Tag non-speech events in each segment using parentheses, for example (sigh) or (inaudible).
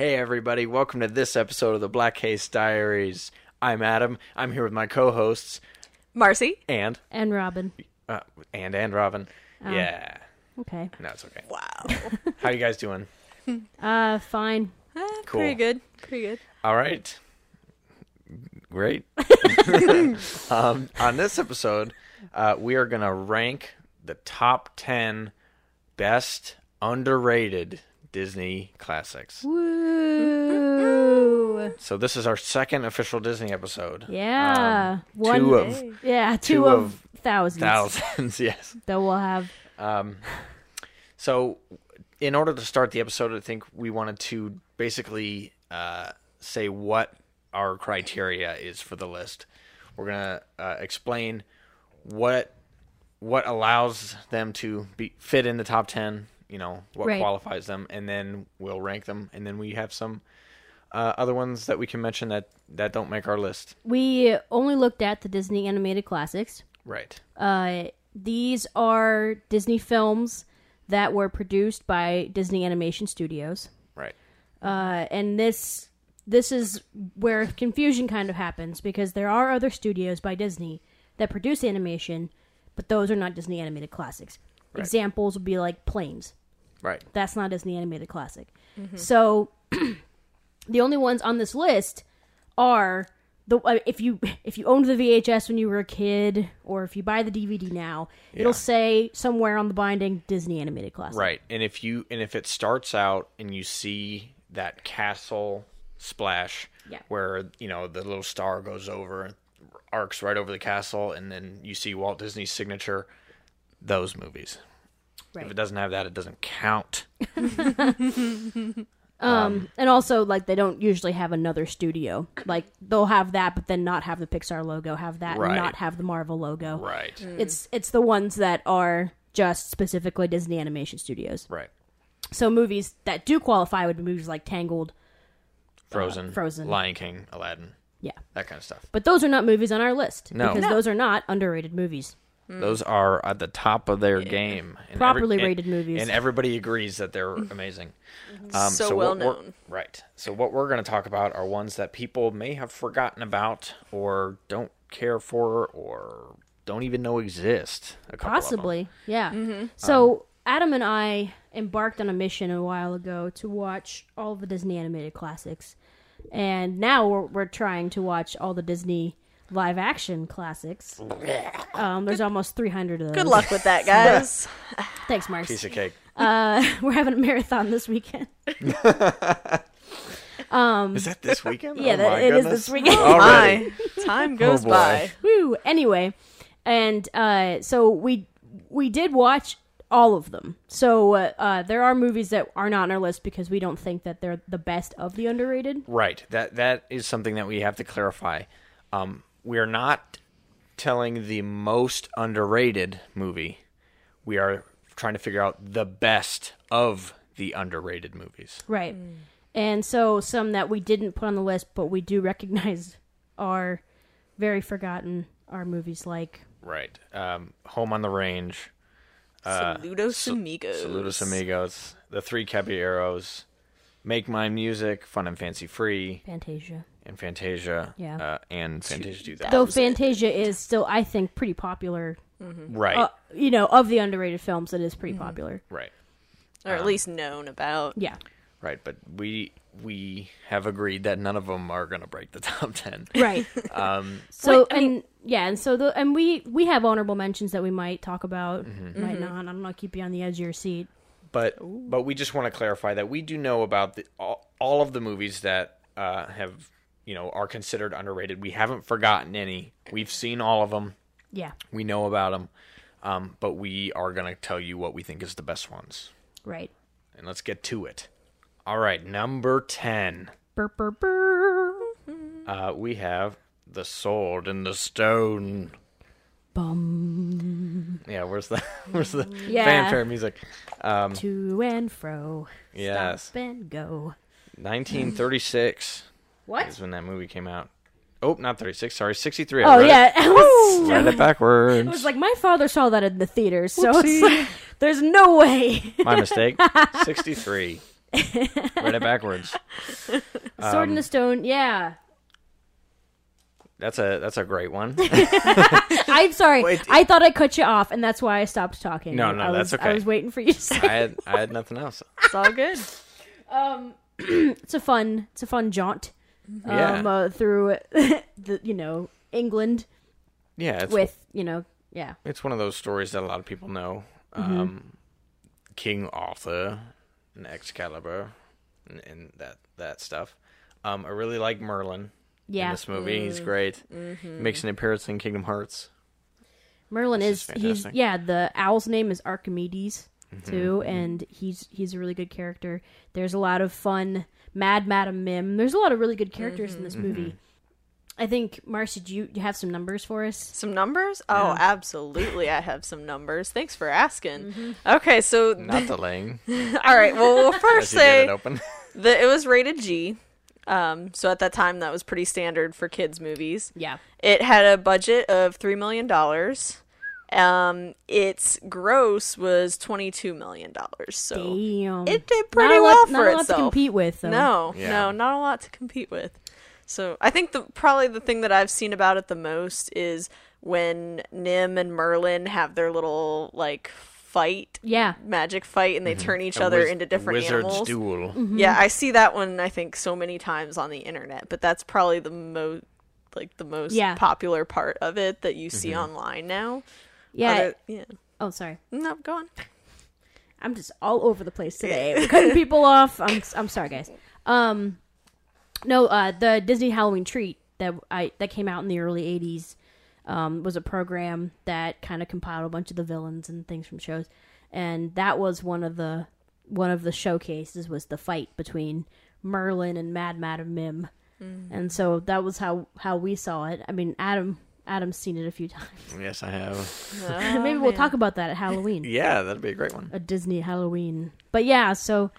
Hey, everybody, welcome to this episode of the Black Case Diaries. I'm Adam. I'm here with my co hosts, Marcy. and, And Robin. uh, and, and Robin. Oh. Yeah. Okay. No, it's okay. Wow. (laughs) How you guys doing? (laughs) Uh, fine. Eh, Cool. Pretty good. Pretty good. All right. Great. (laughs) um, on this episode, uh, we are going to rank the top 10 best underrated Disney classics. Woo! So, this is our second official Disney episode. Yeah. Um, One. two of yeah, two, two of, of thousands thousands, (laughs) yes. that we'll have. Um, so, in order to start the episode, I think we wanted to basically uh, say what our criteria is for the list. We're gonna uh, explain what what allows them to be fit in the top ten. You know what Right. qualifies them, and then we'll rank them, and then we have some uh, other ones that we can mention that that don't make our list. We only looked at the Disney animated classics. Right. Uh, these are Disney films that were produced by Disney Animation Studios. Right. Uh, and this this is where confusion kind of happens because there are other studios by Disney that produce animation, but those are not Disney animated classics. Right. Examples would be like Planes. Right. That's not a Disney animated classic. So (clears throat) the only ones on this list are the uh, if you if you owned the VHS when you were a kid or if you buy the DVD now, Yeah. it'll say somewhere on the binding Disney animated classic. Right. And if you and if it starts out and you see that castle splash Yeah. where, you know, the little star goes over arcs right over the castle and then you see Walt Disney's signature, those movies. Right. If it doesn't have that, it doesn't count. (laughs) (laughs) Um, um, and also like they don't usually have another studio. Like they'll have that, but then not have the Pixar logo, have that, Right. and not have the Marvel logo. Right. Mm. It's it's the ones that are just specifically Disney Animation Studios. Right. So movies that do qualify would be movies like Tangled, uh, Frozen, Frozen. Lion King, Aladdin, yeah. that kind of stuff. But those are not movies on our list No. because No. those are not underrated movies. Those are at the top of their game. And Properly and- rated movies. And everybody agrees that they're (laughs) amazing. Um, So what well we're- known. Right. So what we're going to talk about are ones that people may have forgotten about or don't care for or don't even know exist. A couple of 'em. Possibly, yeah. Mm-hmm. So Adam and I embarked on a mission a while ago to watch all the Disney animated classics, and now we're, we're trying to watch all the Disney live action classics. Um, there's almost 300 of those. Good luck with that, (laughs) guys. Thanks, Mark. Piece of cake. Uh, (laughs) we're having a marathon this weekend. (laughs) Is that this weekend? Um, Yeah, oh that- my it is goodness. this weekend. Already. My time goes Oh, boy. by. Woo! Anyway, and uh, so we we did watch all of them. So uh, uh, there are movies that are not on our list because we don't think that they're the best of the underrated. Right. That that is something that we have to clarify. Um, we are not telling the most underrated movie. We are trying to figure out the best of the underrated movies. Right. And so some that we didn't put on the list, but we do recognize are very forgotten are movies like Right. Um, Home on the Range, uh, Saludos amigos. Saludos Amigos, The Three Caballeros, Make Mine Music, Fun and Fancy Free, Fantasia. And Fantasia. Yeah. Uh, and Fantasia 2000. Though Fantasia is still, I think, pretty popular. Right. Uh, you know, of the underrated films, it is pretty popular. right. Or at least known about. Yeah. Right. But we we have agreed that none of them are going to break the (laughs) top 10. Right. (laughs) Um, So Wait, I and yeah, and so the and we we have honorable mentions that we might talk about, Mm-hmm. might not. I'm not keep you on the edge of your seat. but but we just want to clarify that we do know about the, all, all of the movies that uh, have you know are considered underrated. We haven't forgotten any. We've seen all of them. Yeah, We know about them. Um, but we are going to tell you what we think is the best ones. right. And let's get to it. All right, number 10. Burr, burr, burr. Uh, we have The Sword in the Stone. Bum. Yeah, where's the (laughs) where's the Yeah. fanfare music? Um, To and fro. Yes. Stop and go. 1936 What? is when that movie came out. Oh, not 36. Sorry, 63. I Oh read yeah, was, (laughs) It, (laughs) read it backwards. I was like, my father saw that in the theaters, so like, there's no way. (laughs) My mistake. 63. Read it backwards. Sword Um, in the Stone. Yeah. That's a that's a great one. I'm sorry. Wait. I thought I cut you off, and that's why I stopped talking. No, I- no, I that's was, I was waiting for you to say. I had I had nothing else. It's all good. Um, (clears throat) it's a fun, it's a fun jaunt. Yeah. Um, uh, through (laughs) the you know England Yeah, it's with you know yeah it's one of those stories that a lot of people know. Mm-hmm. Um, King Arthur and Excalibur and, and that that stuff. Um, I really like Merlin in yeah. this movie. He's great. He makes an appearance in Kingdom Hearts. Merlin This is, is he's yeah the owl's name is Archimedes Mm-hmm, too, and he's he's a really good character. There's a lot of fun Mad Madam Mim. There's a lot of really good characters in this Mm-hmm. movie. I think Marcy, do you, do you have some numbers for us? Some numbers? Oh, absolutely. I have some numbers. Thanks for asking. Okay, so Not delaying. (laughs) all right. Well, we'll (laughs) As first you get say it open. (laughs) that it was rated G. Um, so at that time, that was pretty standard for kids' movies. Yeah. It had a budget of three million dollars. Um, its gross was twenty two million dollars. So Damn. it did pretty not well lot, for not a lot to compete with. Though. No, Yeah. no, not a lot to compete with. So I think the probably the thing that I've seen about it the most is when Mim and Merlin have their little like fight, Yeah. magic fight, and they turn each Mm-hmm. A other wiz- into different wizard's animals. duel. Yeah, I see that one. I think so many times on the internet, but that's probably the most like the most Yeah. popular part of it that you see Mm-hmm. online now. Yeah. Other- yeah. oh, sorry. No, go on. I'm just all over the place today. We're cutting people off. I'm I'm sorry, guys. Um, no, uh, the Disney Halloween Treat that I that came out in the early '80s um, was a program that kind of compiled a bunch of the villains and things from shows, and that was one of the one of the showcases was the fight between Merlin and Mad Madam Mim, and so that was how how we saw it. I mean, Adam Adam's seen it a few times. Yes, I have. (laughs) Maybe we'll talk about that at Halloween (laughs) Yeah, that'd be a great one. a Disney Halloween. But yeah, so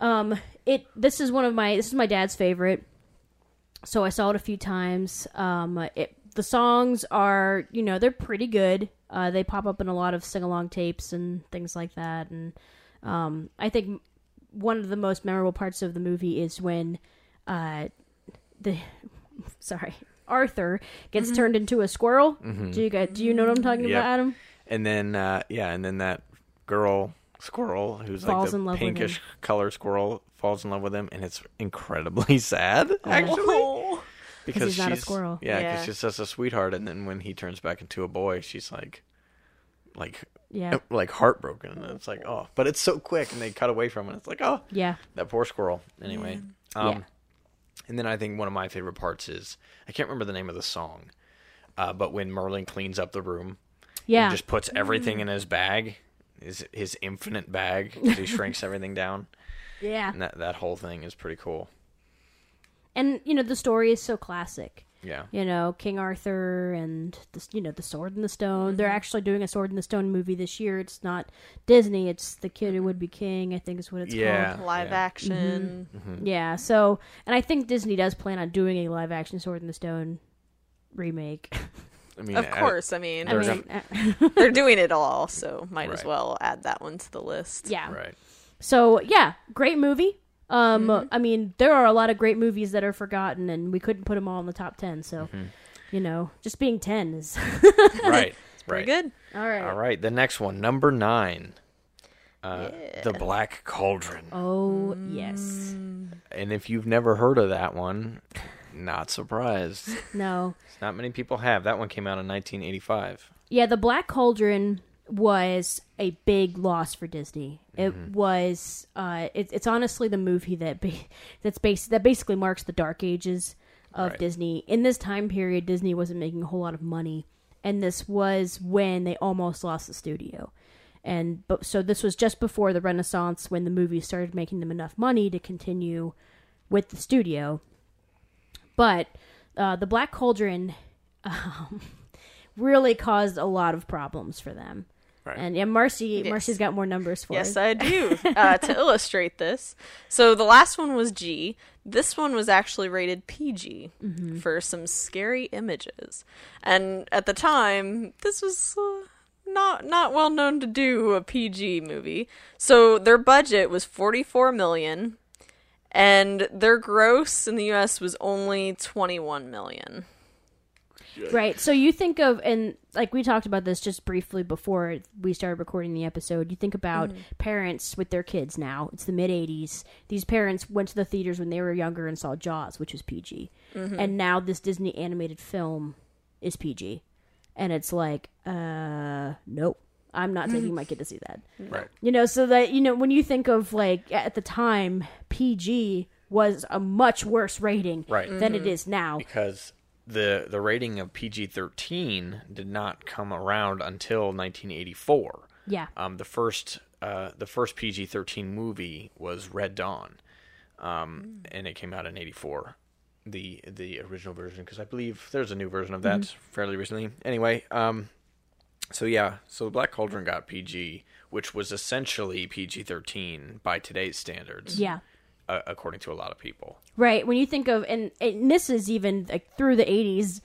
um it this is one of my this is my dad's favorite. So I saw it a few times. Um it the songs are, you know, they're pretty good. Uh they pop up in a lot of sing-along tapes and things like that and um I think one of the most memorable parts of the movie is when uh the (laughs) sorry, Arthur gets turned into a squirrel. Do you guys, do you know what I'm talking Yep. about, Adam? And then uh, yeah, and then that girl squirrel who's Falls like the in love with him. pinkish color squirrel falls in love with him, and it's incredibly (laughs) sad actually (laughs) Oh. because he's not a squirrel. Yeah, because Yeah. she's just a sweetheart, and then when he turns back into a boy, she's like, like, Yeah. like heartbroken, and it's like, oh, but it's so quick, and they cut away from it. It's like, oh, Yeah. that poor squirrel. Anyway, um, Yeah. And then I think one of my favorite parts is I can't remember the name of the song, uh, but when Merlin cleans up the room, Yeah. and just puts everything in his bag, his his infinite bag. he shrinks (laughs) everything down, yeah. and that that whole thing is pretty cool. and you know the story is so classic Yeah, you know king arthur and the, you know the sword and the stone. They're mm-hmm. actually doing a sword and the stone movie this year. It's not disney. It's the kid who mm-hmm. would be king i think is what it's Yeah. called. Live yeah. action. Mm-hmm. yeah so and i think disney does plan on doing a live action sword and the stone remake. (laughs) I mean, Of course, I mean They're mean gonna- uh, (laughs) they're doing it all, so might as well add that one to the list. yeah. Right? so yeah great movie um i mean there are a lot of great movies that are forgotten and we couldn't put them all in the top 10 so you know just being 10 is (laughs) right, (laughs) It's Pretty right. good. all right All right, the next one, number nine, uh, the Black Cauldron. oh yes And if you've never heard of that one, not surprised. no Not many people have. That one came out in 1985. Yeah, the Black Cauldron was a big loss for Disney. It was. Uh, it, it's honestly the movie that ba- (laughs) that's bas- that basically marks the dark ages of Right. Disney. In this time period, Disney wasn't making a whole lot of money, and this was when they almost lost the studio. And but so this was just before the Renaissance when the movies started making them enough money to continue with the studio. But uh, the Black Cauldron (laughs) um, really caused a lot of problems for them. Right. And yeah, Marcy, Yes. Marcy's got more numbers for us. Yes, us. I do. (laughs) uh, to illustrate this, so the last one was G. This one was actually rated PG Mm-hmm. for some scary images, and at the time, this was uh, not not not well known to do a PG movie. So their budget was 44 million and their gross in the US was only 21 million. Right. So you think of and like we talked about this just briefly before we started recording the episode. You think about mm-hmm. parents with their kids now. It's the mid 80s. These parents went to the theaters when they were younger and saw Jaws, which was PG. Mm-hmm. And now this Disney animated film is PG. And it's like, uh nope. I'm not taking my mm-hmm. kid to see that. Right. You know, so that you know when you think of like at the time PG was a much worse rating Right. than it is now. Because the the rating of PG thirteen did not come around until 1984. Yeah. Um, the first uh, the first PG thirteen movie was Red Dawn, um, and it came out in '84. The the original version, because I believe there's a new version of that fairly recently. Anyway, um, so yeah, so Black Cauldron got PG, which was essentially PG thirteen by today's standards. Yeah. Uh, according to a lot of people. Right. When you think of, and, and this is even like through the 80s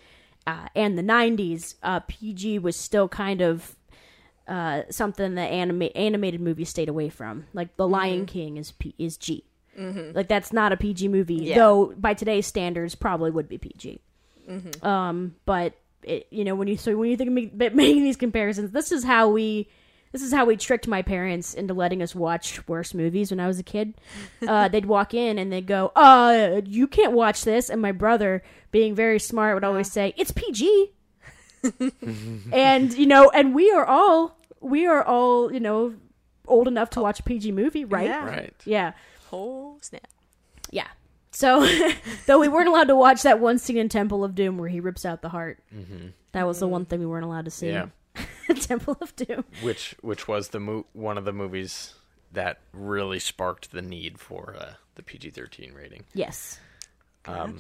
uh, and the 90s, uh, PG was still kind of uh, something that anima- animated movies stayed away from. Like The Lion King is P- is G. Like that's not a PG movie, Yeah. though by today's standards probably would be PG. Um, but it, you know when you so when you think of me- making these comparisons, this is how we this is how we tricked my parents into letting us watch worse movies when I was a kid. Uh, they'd walk in and they'd go, "Uh, you can't watch this," and my brother, being very smart, would always say, "It's PG." and you know, and we are all we are all you know old enough to watch a PG movie, right? Yeah. Right. Yeah. Oh snap! Yeah. So, (laughs) though we weren't allowed to watch that one scene in Temple of Doom where he rips out the heart, that was the one thing we weren't allowed to see. Yeah. (laughs) Temple of Doom. Which which was the mo- one of the movies that really sparked the need for uh, the PG thirteen rating. Yes. Um,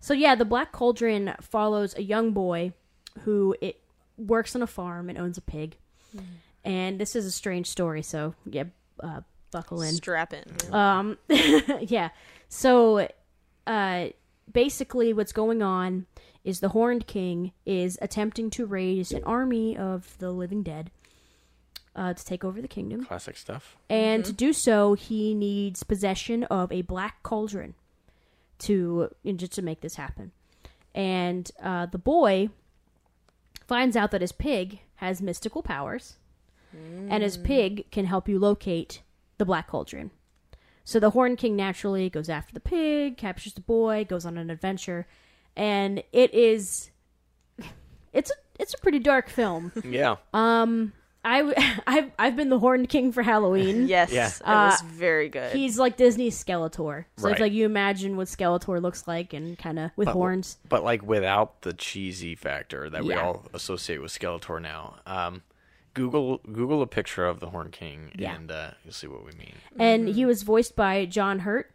So yeah, the Black Cauldron follows a young boy who it works on a farm and owns a pig. And this is a strange story, so yeah, uh, buckle in. Strap in. Um, (laughs) yeah. So, uh, basically, what's going on is the Horned King is attempting to raise an army of the living dead uh, to take over the kingdom, Classic stuff. and to do so, he needs possession of a black cauldron to you know, just to make this happen. And uh, the boy finds out that his pig has mystical powers, and his pig can help you locate the black cauldron. So the Horn King naturally goes after the pig, captures the boy, goes on an adventure, and it is it's a it's a pretty dark film. (laughs) Yeah. Um, I (laughs) I've I've been the Horned King for Halloween. (laughs) Yes, Yeah. it was very good. He's like Disney's Skeletor. So Right. if like you imagine what Skeletor looks like and kind of with But- horns. But like without the cheesy factor that we all associate with Skeletor now. Um, Google Google a picture of the Horn King Yeah. and uh, you'll see what we mean. And he was voiced by John Hurt,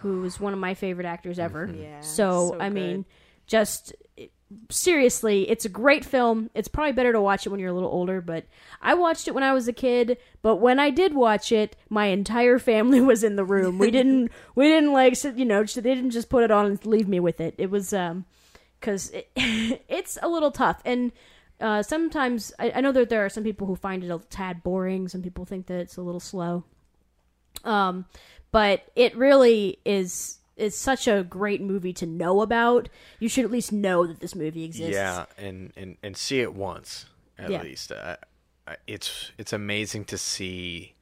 who is one of my favorite actors ever. Yeah, So, so I good. mean, just seriously, it's a great film. It's probably better to watch it when you're a little older, but I watched it when I was a kid, but when I did watch it, my entire family (laughs) was in the room. We didn't (laughs) we didn't like sit, you know, they didn't just put it on and leave me with it. It was um cuz it, (laughs) it's a little tough and uh, sometimes I, I know that there are some people who find it a tad boring. Some people think that it's a little slow. Um, but it really is is such a great movie to know about. You should at least know that this movie exists. Yeah, and, and, and see it once at Yeah. least. Uh, it's it's amazing to see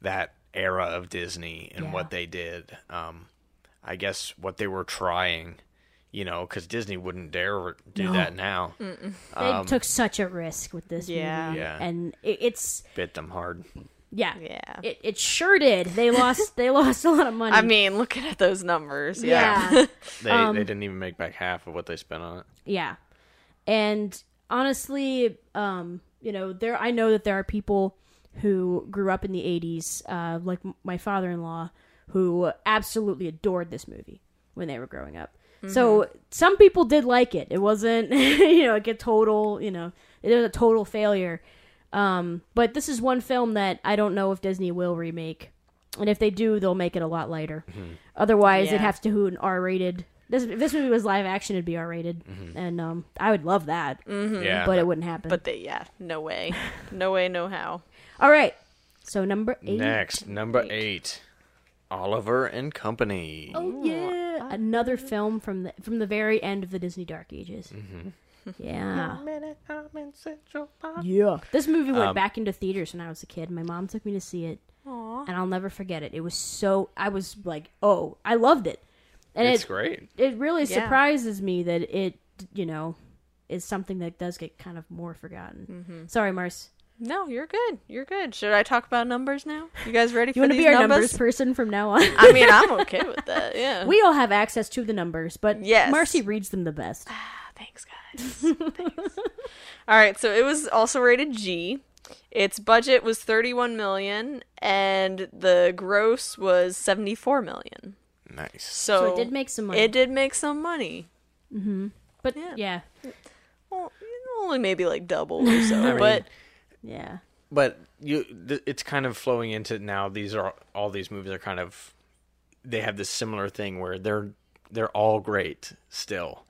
that era of Disney and Yeah. what they did. Um, I guess what they were trying, you know, because Disney wouldn't dare do No. that now. They took such a risk with this Yeah. movie, Yeah. and it, it's Bit them hard. Yeah, Yeah. It, it sure did. They lost (laughs) they lost a lot of money. I mean, looking at those numbers, yeah. yeah. (laughs) They Um, they didn't even make back half of what they spent on it. Yeah. And honestly, um, you know, there I know that there are people who grew up in the 80s, uh, like m- my father-in-law, who absolutely adored this movie when they were growing up. So some people did like it. It wasn't, (laughs) you know, like a total, you know, it was a total failure. Um, but this is one film that I don't know if Disney will remake. And if they do, they'll make it a lot lighter. Otherwise, Yeah. it'd have to do an R-rated This if this movie was live action, it'd be R rated, and um, I would love that, Yeah, but it wouldn't happen. But they, yeah, no way, no way, no how. (laughs) all right, so number eight. next number eight, Oliver and Company. Oh yeah, another film from the from the very end of the Disney Dark Ages. Yeah, yeah. This movie went Um, back into theaters when I was a kid. My mom took me to see it, Aw. and I'll never forget it. It was so I was like, oh, I loved it, and it's it great. it really Yeah. surprises me that it you know is something that does get kind of more forgotten. Mm-hmm. Sorry, Mars. No, you're good. You're good. Should I talk about numbers now? You guys ready You want to be our numbers? numbers person from now on? I mean, I'm okay with that. Yeah. (laughs) we all have access to the numbers, but Yes. Marcy reads them the best. (sighs) Thanks, guys. Thanks. (laughs) All right, so it was also rated G. Its budget was 31 million and the gross was 74 million. Nice. So, So it did make some money. It did make some money. Mm-hmm. But Yeah. yeah, Well, only maybe like double or so, (laughs) I mean, but yeah. but you th- it's kind of flowing into now these are all these movies are kind of they have this similar thing where they're they're all great still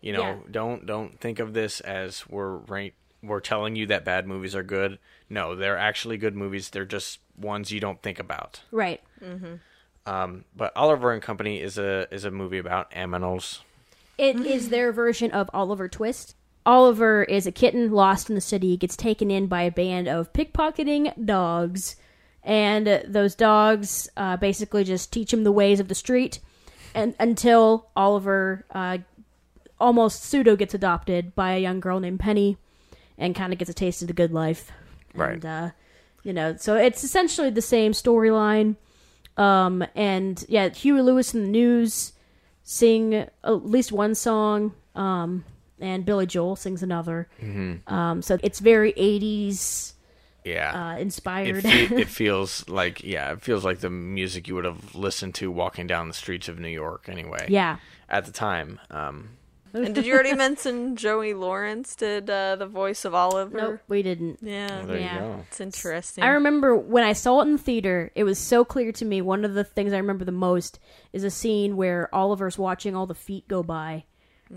you know Yeah. don't don't think of this as we're right we're telling you that bad movies are good no they're actually good movies they're just ones you don't think about Right. Mm-hmm. um, but oliver and company is a is a movie about aminals It is their version of Oliver Twist. Oliver is a kitten lost in the city, gets taken in by a band of pickpocketing dogs, and uh, those dogs uh, basically just teach him the ways of the street, and until Oliver uh, almost pseudo gets adopted by a young girl named Penny, and kind of gets a taste of the good life. Right. And, uh, you know, so it's essentially the same storyline. Um, and yeah, Huey Lewis and the News sing at least one song, um, and Billy Joel sings another. Um, so it's very 80s yeah uh, it, inspired. fe- it (laughs) feels like yeah it feels like the music you would have listened to walking down the streets of new york anyway yeah. at the time um, and did you already mention Joey Lawrence did uh, the voice of Oliver? Nope, we didn't. Yeah, well, there Yeah. you go it's interesting. I remember when I saw it in the theater, it was so clear to me. One of the things I remember the most is a scene where Oliver's watching all the feet go by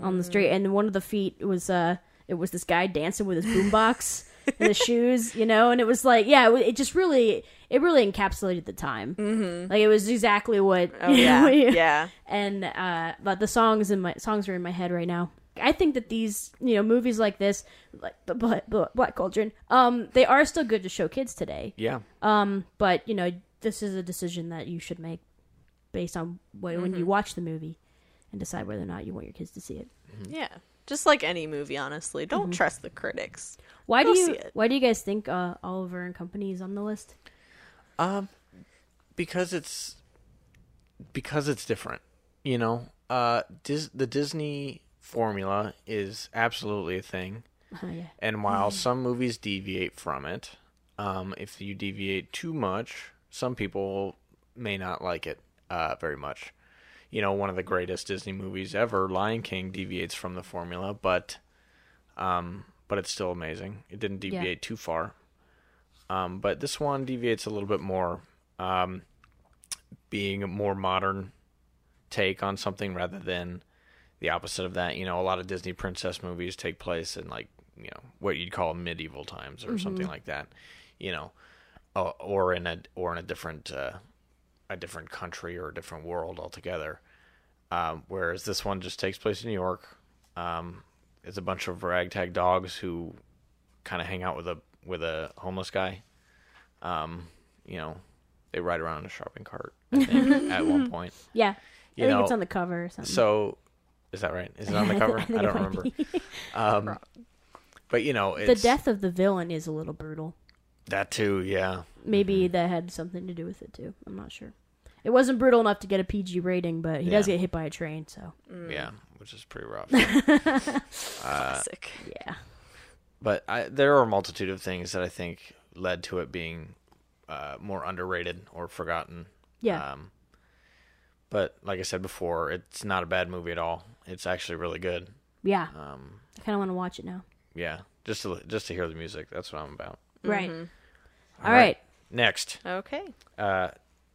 on the street, and one of the feet was uh, it was this guy dancing with his boombox and his shoes, you know, and it was like, yeah, it just really, it really encapsulated the time. Mm-hmm. Like it was exactly what. oh yeah, (laughs) what (laughs) you- yeah. and uh but the songs in my songs are in my head right now i think that these you know movies like this like the black, black cauldron um they are still good to show kids today yeah um but you know this is a decision that you should make based on what, when you watch the movie and decide whether or not you want your kids to see it Yeah. Just like any movie, honestly. Don't trust the critics. why Go do you see it. why do you guys think uh oliver and company is on the list Um, because it's because it's different. You know, uh, Dis- the Disney formula is absolutely a thing, oh (laughs) yeah and while (laughs) some movies deviate from it, um, if you deviate too much, some people may not like it uh, very much. You know, one of the greatest Disney movies ever, Lion King, deviates from the formula, but um, but it's still amazing. It didn't Yeah. deviate too far. Um, but this one deviates a little bit more, um, being a more modern take on something rather than the opposite of that. You know, a lot of Disney princess movies take place in like you know what you'd call medieval times or something like that. You know, uh, or in a or in a different uh, a different country or a different world altogether. Um, whereas this one just takes place in New York. Um, it's a bunch of ragtag dogs who kind of hang out with a with a homeless guy. Um, you know, they ride around in a shopping cart. I think (laughs) at one point. yeah You i think know, it's on the cover or something So, is that right? Is it on the cover? think (laughs) I don't remember. (laughs) Um, but you know, the death of the villain is a little brutal that too. Yeah, Maybe that had something to do with it too. I'm not sure. It wasn't brutal enough to get a PG rating, but he does Yeah. get hit by a train, so yeah, which is pretty rough. (laughs) Classic. yeah. but I, there are a multitude of things that I think led to it being uh, more underrated or forgotten. Yeah. Um, but like I said before, it's not a bad movie at all. It's actually really good. yeah. Um, I kind of want to watch it now. yeah, just to just to hear the music. That's what I'm about. Right. All All right. Next, Okay. uh,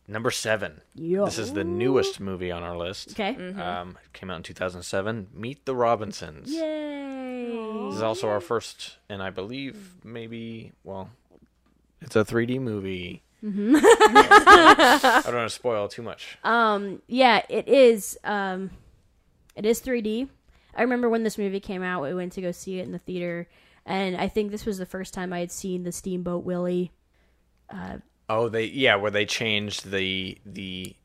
number seven. Yo. This is the newest movie on our list. Okay. Um, it came out in 2007. Meet the Robinsons. Yay. This is also our first, and I believe maybe, well, it's a 3D movie. Mm-hmm. (laughs) I don't want to spoil too much. Um, yeah, it is. Um, it is 3D. I remember when this movie came out, we went to go see it in the theater, and I think this was the first time I had seen the Steamboat Willie. Oh, they yeah, where they changed the the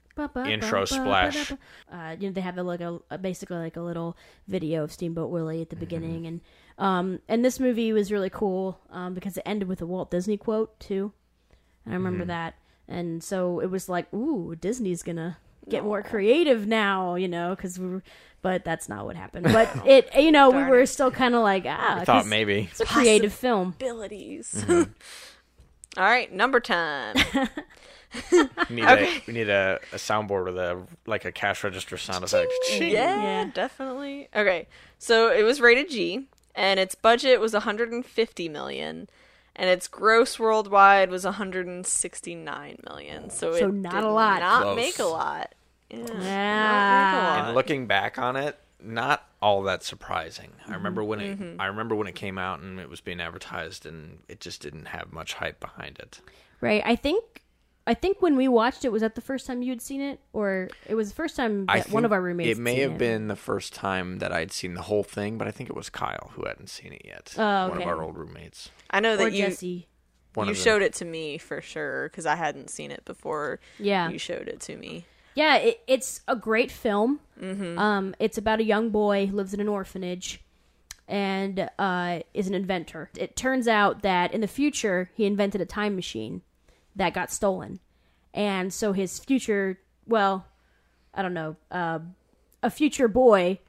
Intro splash. Uh, you know, they have a, like a, a basically like a little video of Steamboat Willie at the beginning, and um, and this movie was really cool um, because it ended with a Walt Disney quote too. And I remember that, and so it was like, ooh, Disney's gonna get more creative now, you know, because we were, but that's not what happened. But (laughs) it, you know, we were it. still kind of like, ah, I thought 'cause maybe. it's a creative film. Abilities. Mm-hmm. (laughs) All right, number time. (laughs) We need, a, we need a, a soundboard with a like a cash register sound effect. yeah, Yeah. definitely. Okay, so it was rated G, and its budget was 150 million, and its gross worldwide was 169 million. So, So it not did a lot. Not Close. make a lot. Yeah. not make a Yeah. lot. And looking back on it, not all that surprising. Mm-hmm. I remember when it I remember when it came out and it was being advertised and it just didn't have much hype behind it. Right. I think I think when we watched it, was that the first time you had seen it, or it was the first time that one of our roommates? It had may seen have it. been the first time that I'd seen the whole thing, but I think it was Kyle who hadn't seen it yet. Oh, One okay. of our old roommates. I know or that you Jesse. One you showed it to me for sure because I hadn't seen it before. Yeah. you showed it to me. Yeah, it, it's a great film. Mm-hmm. Um, it's about a young boy who lives in an orphanage and uh, is an inventor. It turns out that in the future, he invented a time machine that got stolen. And so his future, well, I don't know, uh, a future boy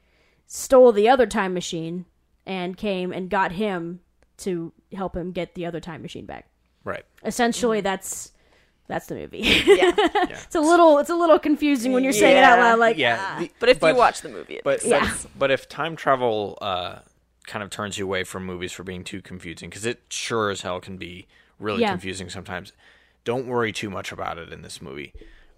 stole the other time machine and came and got him to help him get the other time machine back. Right. Essentially, that's that's the movie. (laughs) Yeah, it's a little it's a little confusing when you're saying it out loud like yeah. ah. the- but if you watch the movie, it but makes but, but if time travel uh, kind of turns you away from movies for being too confusing, because it sure as hell can be really Yeah. confusing sometimes. Don't worry too much about it in this movie.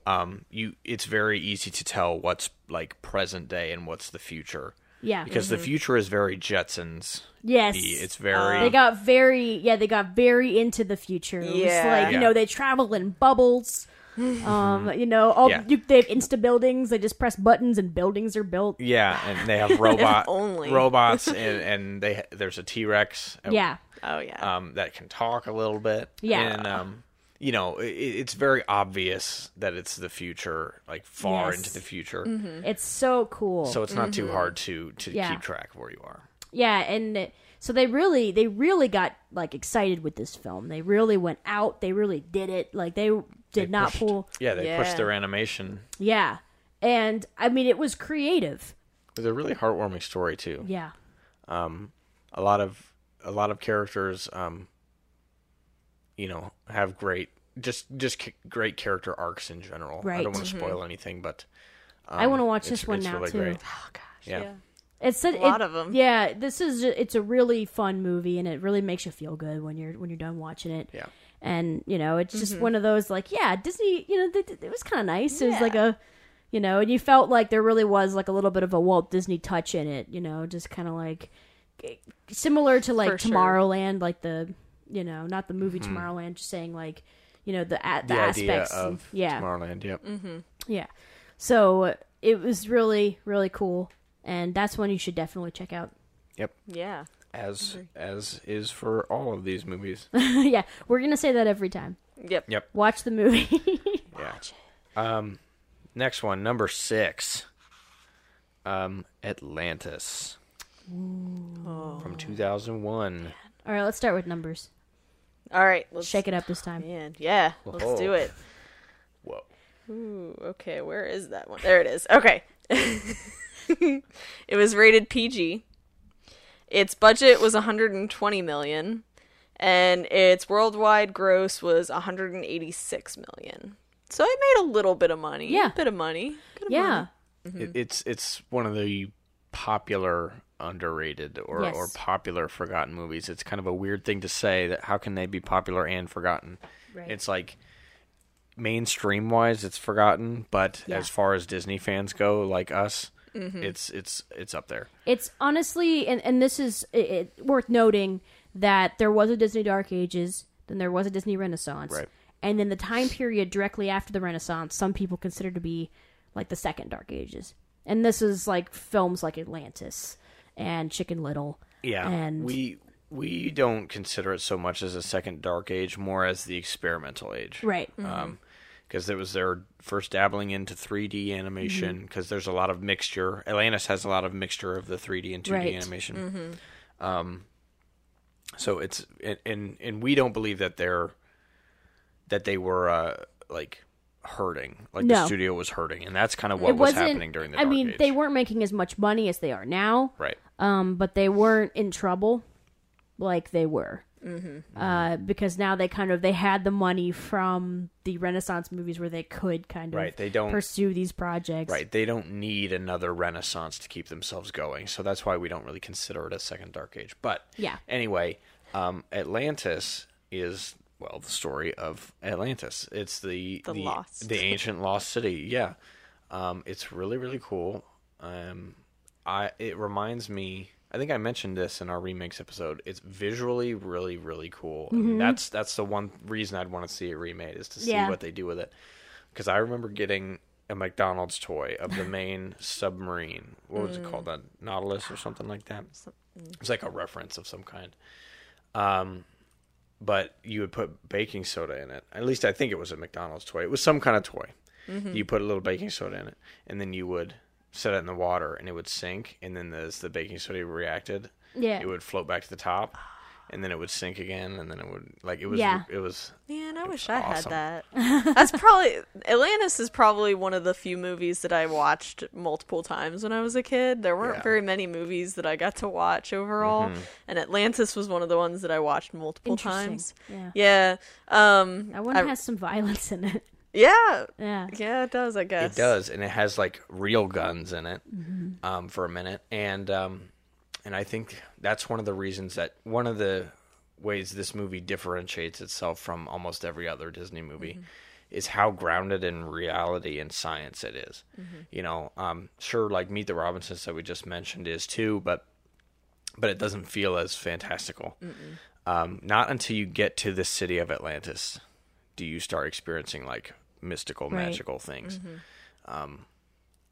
Um, you, it's very easy to tell what's like present day and what's the future. Yeah because the future is very Jetsons. yes It's very they got very yeah they got very into the future it was Yeah. like you know they travel in bubbles um you know all Yeah. you, they have insta buildings they just press buttons and buildings are built yeah, and they have (laughs) robot (laughs) only. robots (laughs) and, and they there's a T Rex. yeah Oh yeah. um, that can talk a little bit. Yeah. and um, you know, it, it's very obvious that it's the future, like far Yes. into the future. it's so cool So it's not too hard to to Yeah. keep track of where you are. Yeah, and uh, so they really they really got like excited with this film. They really went out. They really did it. Like they did They not pushed- pull. Yeah, they pushed their animation. Yeah, and I mean it was creative. It was a really heartwarming story too. Yeah, Um, a lot of a lot of characters, um, you know, have great just just c- great character arcs in general. I don't want to mm-hmm. spoil anything, but um, I wanna um, watch this one it's now, really too. Great. oh gosh. Yeah. Yeah. it's a, A lot it- them. Yeah, this is it's a really fun movie, and it really makes you feel good when you're when you're done watching it. Yeah. and you know it's just mm-hmm. one of those like yeah Disney. You know, th- th- it was kind of nice. It was like a. You know, and you felt like there really was like a little bit of a Walt Disney touch in it, you know, just kind of like eh, similar to like For sure. Tomorrowland, like the you know, not the movie Tomorrowland, just saying like you know the a- the, The idea aspects, and- of yeah, Tomorrowland. Yep. yeah. So uh, it was really really cool, and that's one you should definitely check out. Yep. Yeah. As as is for all of these movies. (laughs) yeah, we're gonna say that every time. Yep. Yep. Watch the movie. (laughs) Yeah. Um, next one, number six. Um, Atlantis. From 2001. All right, let's start with numbers. All right. Let's Shake it up this time. Man, yeah. Let's Whoa. do it. Whoa. Ooh, okay, where is that one? There it is. Okay. (laughs) it was rated PG. Its budget was 120 million and its worldwide gross was 186 million. So it made a little bit of money. Yeah. A bit of money. Bit of Yeah, money. It, mm-hmm. it's it's one of the popular underrated or, Yes. or popular forgotten movies. It's kind of a weird thing to say that how can they be popular and forgotten? Right. It's like mainstream wise, it's forgotten, but Yeah. as far as Disney fans go, like us, Mm-hmm. it's it's it's up there. It's honestly, and, and this is it, it, worth noting that there was a Disney Dark Ages, then there was a Disney Renaissance, Right. and then the time period directly after the Renaissance, some people consider to be like the second Dark Ages, and this is like films like Atlantis and Chicken Little. Yeah, and we we don't consider it so much as a second dark age, more as the experimental age, right, Um, because it was their first dabbling into 3D animation. Mm-hmm. Because there's a lot of mixture. Atlantis has a lot of mixture of the 3D and 2D Right. animation. Um, so it's and, and and we don't believe that they're that they were uh, like hurting, like the studio was hurting, and that's kind of what it was happening during the. I Dark mean, Age. they weren't making as much money as they are now, right. um, but they weren't in trouble like they were. Mm-hmm. Uh, because now they kind of they had the money from the Renaissance movies where they could kind of Right, they don't- pursue these projects. Right, they don't need another renaissance to keep themselves going, so that's why we don't really consider it a second dark age. But Yeah. anyway, um, Atlantis is well the story of Atlantis. It's the The lost. the ancient lost city. Yeah, um, it's really really cool. Um, I it reminds me. I think I mentioned this in our remakes episode. It's visually really really cool. And that's that's the one reason I'd want to see it remade is to see Yeah. what they do with it. Because I remember getting a McDonald's toy of the main (laughs) submarine. What was it called? A Nautilus or something like that. It's like a reference of some kind. Um, but you would put baking soda in it. At least I think it was a McDonald's toy. It was some kind of toy. Mm-hmm. You put a little baking soda in it, and then you would set it in the water, and it would sink. And then as the baking soda reacted, Yeah. it would float back to the top, ah. And then it would sink again, and then it would like it was Yeah. it was Man, I wish I awesome. had that. (laughs) That's probably Atlantis is probably one of the few movies that I watched multiple times when I was a kid. There weren't Yeah. very many movies that I got to watch overall, Mm-hmm. and Atlantis was one of the ones that I watched multiple times. Yeah. Yeah. Um That one I- has some violence in it. yeah. Yeah. Yeah, it does, I guess. It does, and it has like real guns in it Mm-hmm. um, for a minute, and um, and I think that's one of the reasons that one of the ways this movie differentiates itself from almost every other Disney movie Mm-hmm. is how grounded in reality and science it is. Mm-hmm. You know, um, sure, like Meet the Robinsons that we just mentioned is too, but but it doesn't feel as fantastical. Um, not until you get to the city of Atlantis do you start experiencing like mystical, Right. magical things. Um,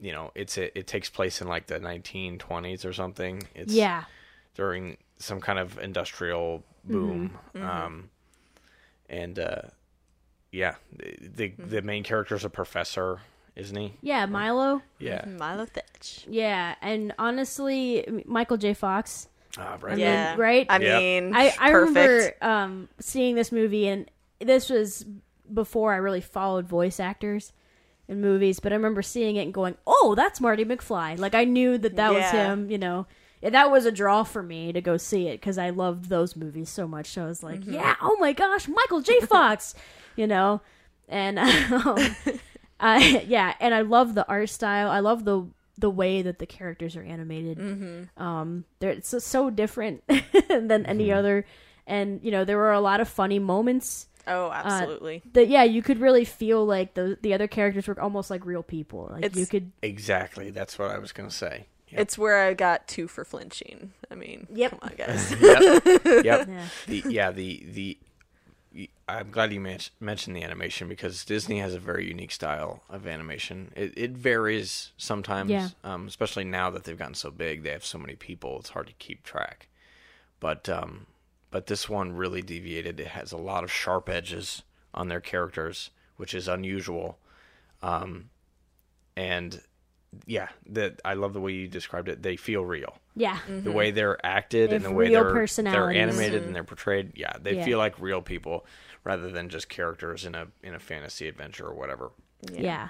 you know, it's it, it takes place in like the 1920s or something. It's Yeah. during some kind of industrial boom. Um, and uh, yeah, the the, the main character's a professor, isn't he? Yeah, Milo. Yeah. Milo Thatch. Yeah, and honestly, Michael J. Fox. Ah, I right. mean, Yeah. right? I Yep. mean, I, I perfect. remember um, seeing this movie, and this was before I really followed voice actors in movies. But I remember seeing it and going, "Oh, that's Marty McFly!" Like I knew that that was him. You know, and that was a draw for me to go see it because I loved those movies so much. So I was like, "Yeah, oh my gosh, Michael J. (laughs) Fox!" you know, and (laughs) um, I yeah, and I love the art style. I love the the way that the characters are animated. Um, they're it's so, so different (laughs) than any other, and you know there were a lot of funny moments. Oh, absolutely. That yeah, you could really feel like the the other characters were almost like real people. Like It's- you could Exactly. That's what I was gonna say. Yep. It's where I got two for flinching. I mean, Yep. come on, guys. (laughs) yep. Yep. (laughs) Yeah. The yeah the the. I'm glad you men- mentioned the animation because Disney has a very unique style of animation. It, it varies sometimes, Yeah. um, especially now that they've gotten so big. They have so many people; it's hard to keep track. But um, but this one really deviated. It has a lot of sharp edges on their characters, which is unusual. Um, and yeah, that I love the way you described it. They feel real yeah the way they're acted They and the way they're, they're personalities. animated and they're portrayed yeah they Yeah. feel like real people rather than just characters in a in a fantasy adventure or whatever yeah.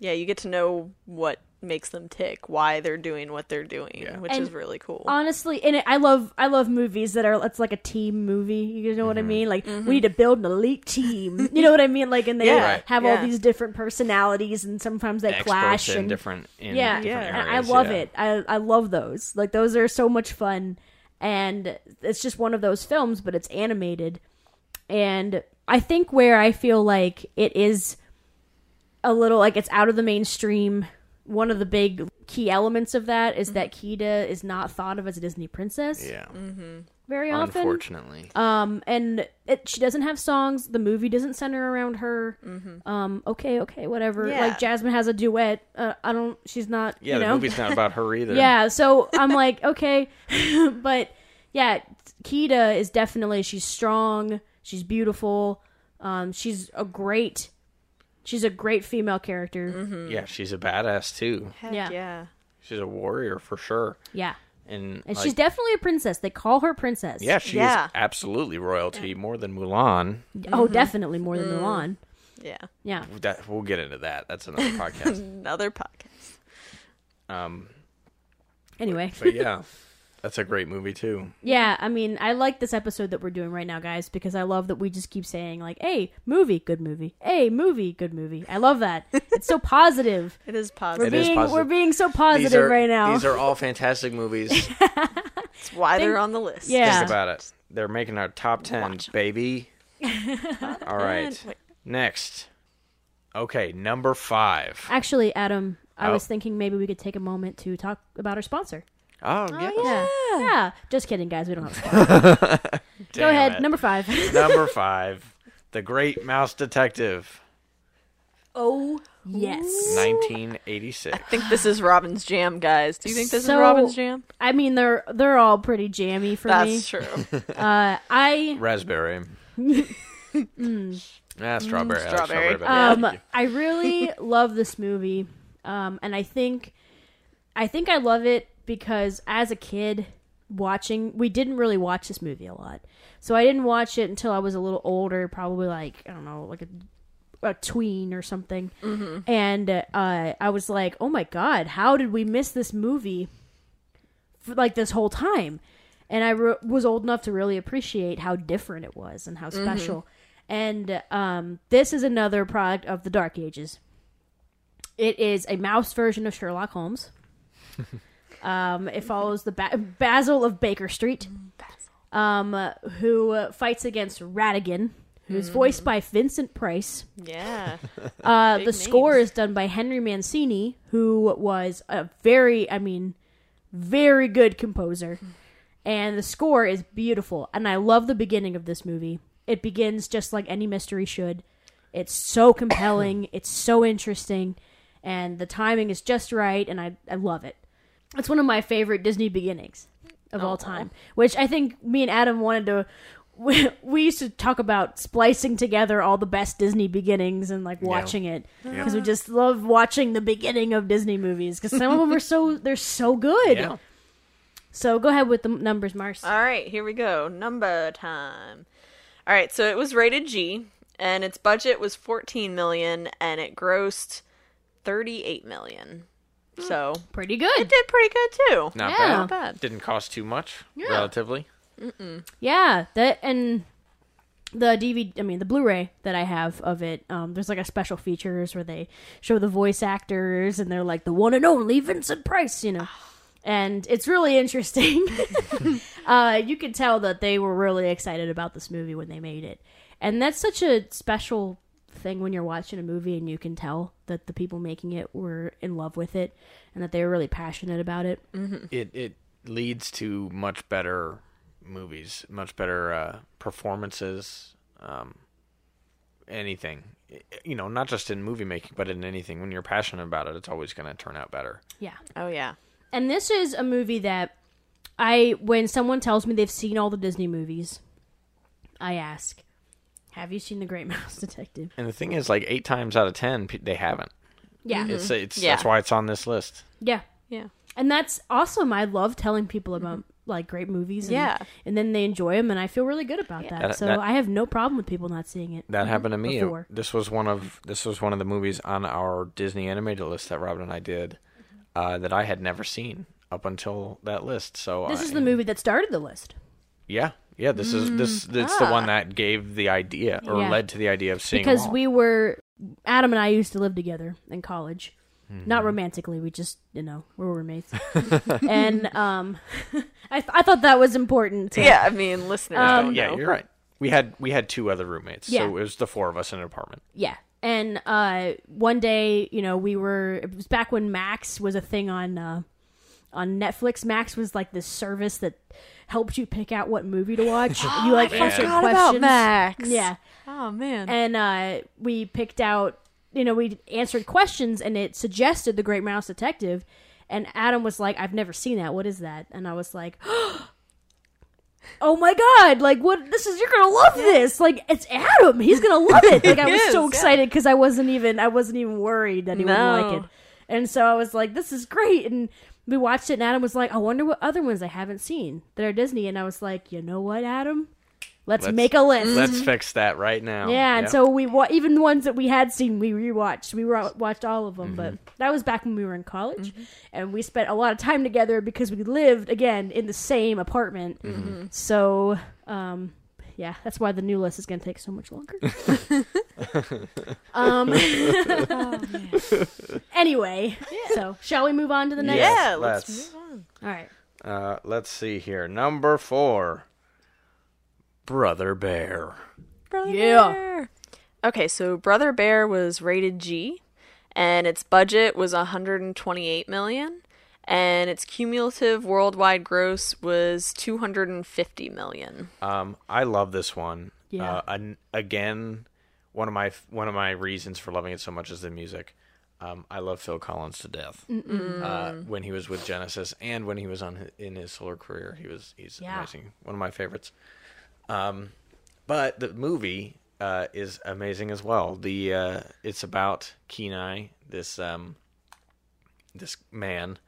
Yeah, you get to know what makes them tick, why they're doing what they're doing, Yeah. which And is really cool. Honestly, and it, I love I love movies that are it's like a team movie. You know what Mm-hmm. I mean? Like we need to build an elite team. (laughs) You know what I mean? Like and they Yeah, Right. have all these different personalities, and sometimes they experts clash. in and different in yeah, different and I love yeah. it. I I love those. Like those are so much fun, and it's just one of those films, but it's animated. And I think where I feel like it is a little like it's out of the mainstream. One of the big key elements of that is that Kida is not thought of as a Disney princess Yeah. very often. Unfortunately. Um, and it, she doesn't have songs. The movie doesn't center around her. Um, okay, okay, whatever. Yeah. Like Jasmine has a duet. Uh, I don't. She's not. yeah, you the know? movie's not about her either. (laughs) Yeah, so I'm like, okay, (laughs) but yeah, Kida is definitely she's strong, she's beautiful, um, she's a great, she's a great female character. Mm-hmm. Yeah, she's a badass too. Heck Yeah. yeah. She's a warrior for sure. Yeah, And, and like, she's definitely a princess. They call her princess. yeah, she Yeah. is absolutely royalty, more than Mulan. Mm-hmm. Oh, definitely more than mm. Mulan. Yeah. Yeah. That we'll get into that. That's another (laughs) podcast. Another podcast. Um, Anyway, but yeah, (laughs) that's a great movie too. yeah. I mean, I like this episode that we're doing right now, guys, because I love that we just keep saying like, "Hey, movie, good movie. Hey, movie, good movie." I love that. It's so positive. (laughs) It is positive. We're positive. It is being positive. we're being so positive are right now. these are all fantastic movies. (laughs) That's why Think- they're on the list. Yeah. Think about it. They're making our top ten, Watch 'em. baby. (laughs) all right, Wait. next. Okay, number five. Actually, Adam, I Oh. was thinking maybe we could take a moment to talk about our sponsor. Oh, yeah. Yeah. Yeah. Just kidding, guys. We don't have (laughs) a sponsor. (laughs) Go Damn ahead. it. Number five. (laughs) number five. The Great Mouse Detective, oh, yes. 1986. I think this is Robin's jam, guys. Do you think this So- is Robin's jam? I mean, they're they're all pretty jammy for me. That's true. Uh, I Raspberry. Ah, strawberry. ah, Strawberry. better. um I really love this movie. Um, and I think I think I love it because as a kid watching, we didn't really watch this movie a lot. So I didn't watch it until I was a little older, probably like I don't know, like a a tween or something. And uh, I was like, "Oh my god, how did we miss this movie for like this whole time?" And I re- was old enough to really appreciate how different it was and how special. And um, this is another product of the Dark Ages. It is a mouse version of Sherlock Holmes. (laughs) um, it follows the ba- Basil of Baker Street, um, who uh, fights against Ratigan, who's voiced by Vincent Price. Yeah. (laughs) Uh, Big the score names. is done by Henry Mancini, who was a very, I mean, very good composer. And the score is beautiful. And I love the beginning of this movie. It begins just like any mystery should. It's so compelling, (coughs) it's so interesting, and the timing is just right, and I, I love it. It's one of my favorite Disney beginnings of all time, which I think me and Adam wanted to. (laughs) We, we used to talk about splicing together all the best Disney beginnings and like watching it because we just love watching the beginning of Disney movies because some of them are so (laughs) they're so good. Yeah. So go ahead with the numbers, Mars. All right, here we go. Number time. All right, so it was rated G, and its budget was 14 million, and it grossed 38 million. So Pretty good. it did pretty good too. Not Yeah. bad. Not bad. Didn't cost too much, Yeah. relatively. Yeah, that and the DVD, I mean the Blu-ray that I have of it. Um, there's like a special features where they show the voice actors and they're like the one and only Vincent Price, you know. And it's really interesting. (laughs) uh, you can tell that they were really excited about this movie when they made it, and that's such a special thing when you're watching a movie and you can tell that the people making it were in love with it and that they were really passionate about it. It it leads to much better movies, much better uh, performances, um, anything. You know, not just in movie making, but in anything. When you're passionate about it, it's always going to turn out better. Yeah. Oh yeah. And this is a movie that I, when someone tells me they've seen all the Disney movies, I ask, "Have you seen The Great (laughs) Mouse Detective?" And the thing is, like eight times out of ten, pe- they haven't. Yeah, It's mm-hmm. it's Yeah. that's why it's on this list. yeah, Yeah. and that's awesome. I love telling people about mm-hmm. like great movies. And, Yeah. and then they enjoy them, and I feel really good about Yeah. that. That- so that- I have no problem with people not seeing it. That mm-hmm. happened to me. Before. This was one of this was one of the movies on our Disney animated list that Robin and I did uh, that I had never seen up until that list. So This I- is the movie that started the list. Yeah, yeah. This is this. It's the Ah. one that gave the idea or Yeah. led to the idea of seeing because them all. we were Adam and I used to live together in college. Mm-hmm. Not romantically, we just you know we were roommates, (laughs) and um, (laughs) I th- I thought that was important. to- Yeah, I mean, listeners Um, don't yeah, know. you're right. We had we had two other roommates, Yeah. so it was the four of us in an apartment. yeah. And uh, one day, you know, we were it was back when Max was a thing on uh, on Netflix. Max was like this service that helped you pick out what movie to watch. (gasps) you like answered questions. about Max. Yeah. Oh man. and uh, we picked out you know we answered questions and it suggested the great mouse detective. And adam was like i've never seen that. What is that? And i was like (gasps) oh my god. Like what this is you're gonna love this. Like it's adam. He's gonna love it. (laughs) Like i was He so excited because i wasn't even i wasn't even worried that he wouldn't like it. And so i was like this is great. And we watched it and adam was like i wonder what other ones i haven't seen that are disney and i was like you know what adam let's, Let's- make a list (laughs) Let's fix that right now. yeah, and Yep. so we wa- even the ones that we had seen, we rewatched. We wa- watched all of them, but Mm-hmm. that was back when we were in college, and we spent a lot of time together because we lived again in the same apartment. Mm-hmm. So, um, yeah, that's why the new list is going to take so much longer. (laughs) (laughs) um, (laughs) anyway, so shall we move on to the next? Yeah, let's, let's- move on. All right. Uh, let's see here. Number four, Brother Bear. Brother Yeah. Bear. Okay, so Brother Bear was rated G, and its budget was 128 million, and its cumulative worldwide gross was 250 million. Um, I love this one. Yeah. Uh, an, again, one of my one of my reasons for loving it so much is the music. Um, I love Phil Collins to death. Uh, when he was with Genesis and when he was on hi- in his solo career, he was he's Yeah. amazing. One of my favorites. Um, but the movie uh, is amazing as well. The uh, it's about Kenai, this um, this man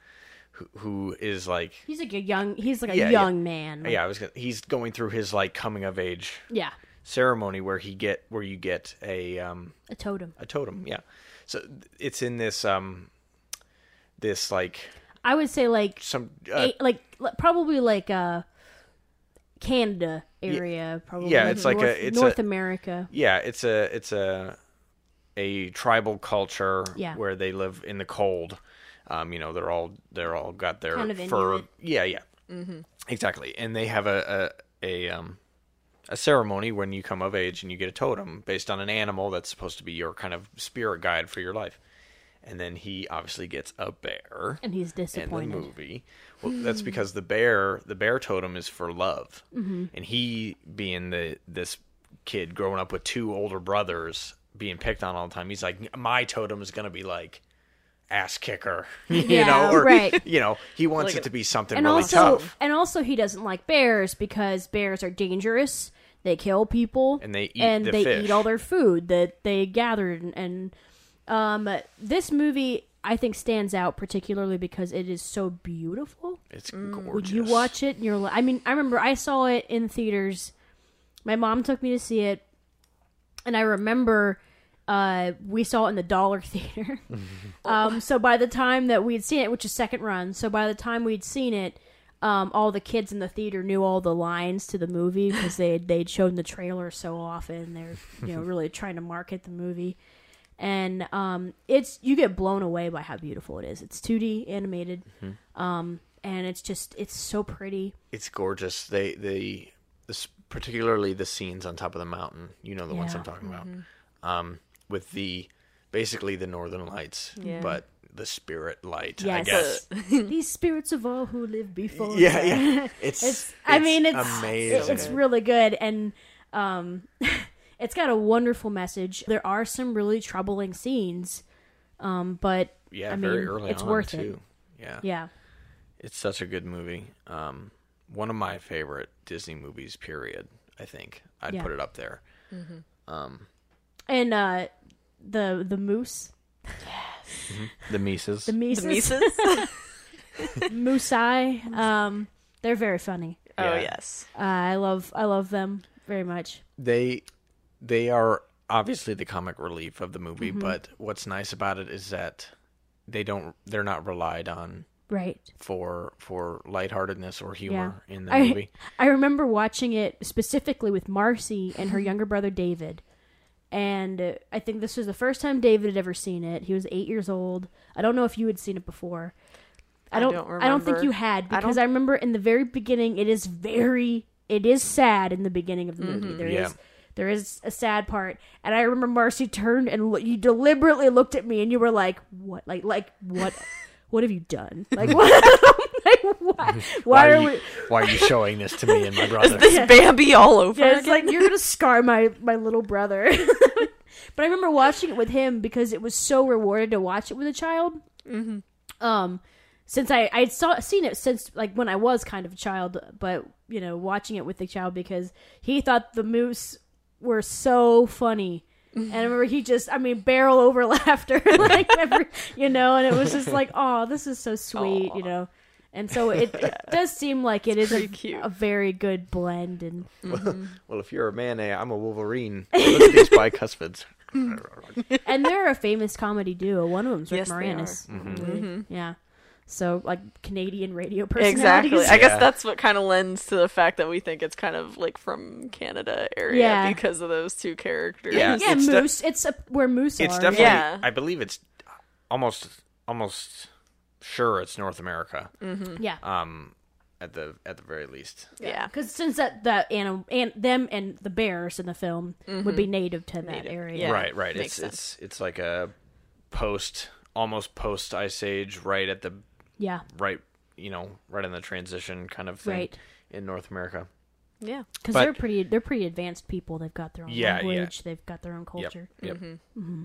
who, who is like He's like a young. He's like a Yeah, yeah. young man. yeah, I was gonna, he's going through his like coming of age Yeah. ceremony where he get where you get a um A totem. a totem yeah so it's in this um this like I would say like some uh, eight, like probably like uh Canada area, probably. yeah, it's like a- North, it's North a- America. yeah it's a it's a a tribal culture Yeah. where they live in the cold um you know they're all they're all got their Kind of fur Inuit. yeah yeah exactly and they have a, a a um a ceremony when you come of age and you get a totem based on an animal that's supposed to be your kind of spirit guide for your life and then he obviously gets a bear And he's disappointed. in the movie. Well, that's because the bear, the bear totem is for love, Mm-hmm. and he being the this kid growing up with two older brothers being picked on all the time. He's like, my totem is gonna be like ass kicker, (laughs) you Yeah, know, or right. you know, he wants Like it to be something and really also, tough, and also, he doesn't like bears because bears are dangerous. They kill people, And they eat and the they fish. eat all their food that they gathered. And, and um, this movie, I think, stands out particularly because it is so beautiful. it's When gorgeous. you watch it, and you're like, I mean, I remember I saw it in theaters. My mom took me to see it, and I remember uh, we saw it in the Dollar (laughs) Theater. (laughs) um, so by the time that we'd seen it, which is second run, so by the time we'd seen it, um, all the kids in the theater knew all the lines to the movie because they they'd shown the trailer so often. They're you know (laughs) really trying to market the movie, and um, it's you get blown away by how beautiful it is. It's 2D animated, um, and it's just it's so pretty. it's gorgeous. They they this particularly the scenes on top of the mountain. You know the ones Yeah. I'm talking about. Um, with the basically the northern lights, Yeah. but the spirit light. I Yes. guess. (laughs) These spirits of all who live before. yeah, yeah. (laughs) It's, It's. I mean, it's amazing. It's really good, and um, (laughs) it's got a wonderful message. There are some really troubling scenes, um, but yeah, I very mean, early it's on worth too. Yeah. yeah, it's such a good movie. Um, one of my favorite Disney movies. Period. I think I'd Yeah. put it up there. Um, and uh, the the moose, The Mises. the Mises. The Mises, Mises? (laughs) (laughs) Moosei, um, they're very funny. oh Yeah. yes. Uh, I love I love them very much. they they are obviously the comic relief of the movie, Mm-hmm. but what's nice about it is that they don't they're not relied on Right. for for lightheartedness or humor in the I, movie. (laughs) I remember watching it specifically with Marcy and her younger brother David. And uh, I think this was the first time David had ever seen it. He was eight years old. I don't know if you had seen it before. I I don't. don't I don't think you had because don't- I, remember in the very beginning, it is very. It is sad in the beginning of the movie. There is Yeah. there is a sad part, and I remember Marcy turned and lo- you deliberately looked at me, and you were like, "What? Like, like what? (laughs) what have you done? Like, (laughs) what? Like, why? (laughs) Why, Why are are, we?" you, why are you showing this to me and my (laughs) brother? Is This Bambi all over Yeah, it's again. like you're gonna scar my my little brother. (laughs) but I remember watching it with him because it was so rewarded to watch it with a child. Mm-hmm. Um, since I I saw seen it since like when I was kind of a child, but you know watching it with the child because he thought the moose were so funny. And I remember he just, I mean, barrel over laughter, like every, you know, and it was just like, oh, this is so sweet, you know. And so it, it (laughs) does seem like it is a, cute. a very good blend, and well, if you're a man, eh, I'm a Wolverine. Look at these bicuspids. and they're a famous comedy duo. One of them's Rick Yes, they Moranis. are. Mm-hmm. Yeah. So like Canadian radio personalities. Exactly. I guess that's what kind of lends to the fact that we think it's kind of like from Canada area Yeah. because of those two characters. Yeah. yeah, It's de- moose. it's a, where moose It's are. definitely. Yeah. I believe it's almost almost sure it's North America. yeah. Um, at the at the very least. Yeah. Because since that that anim- and them and the bears in the film would be native to that Native. area. Yeah. right, right. makes It's it's it's like a post, almost post ice age, right at the Yeah. right, you know, right in the transition kind of thing Right. in North America. Yeah. Because they're pretty. They're pretty advanced people. They've got their own Yeah, yeah. language. They've got their own culture. Yep. Mm-hmm.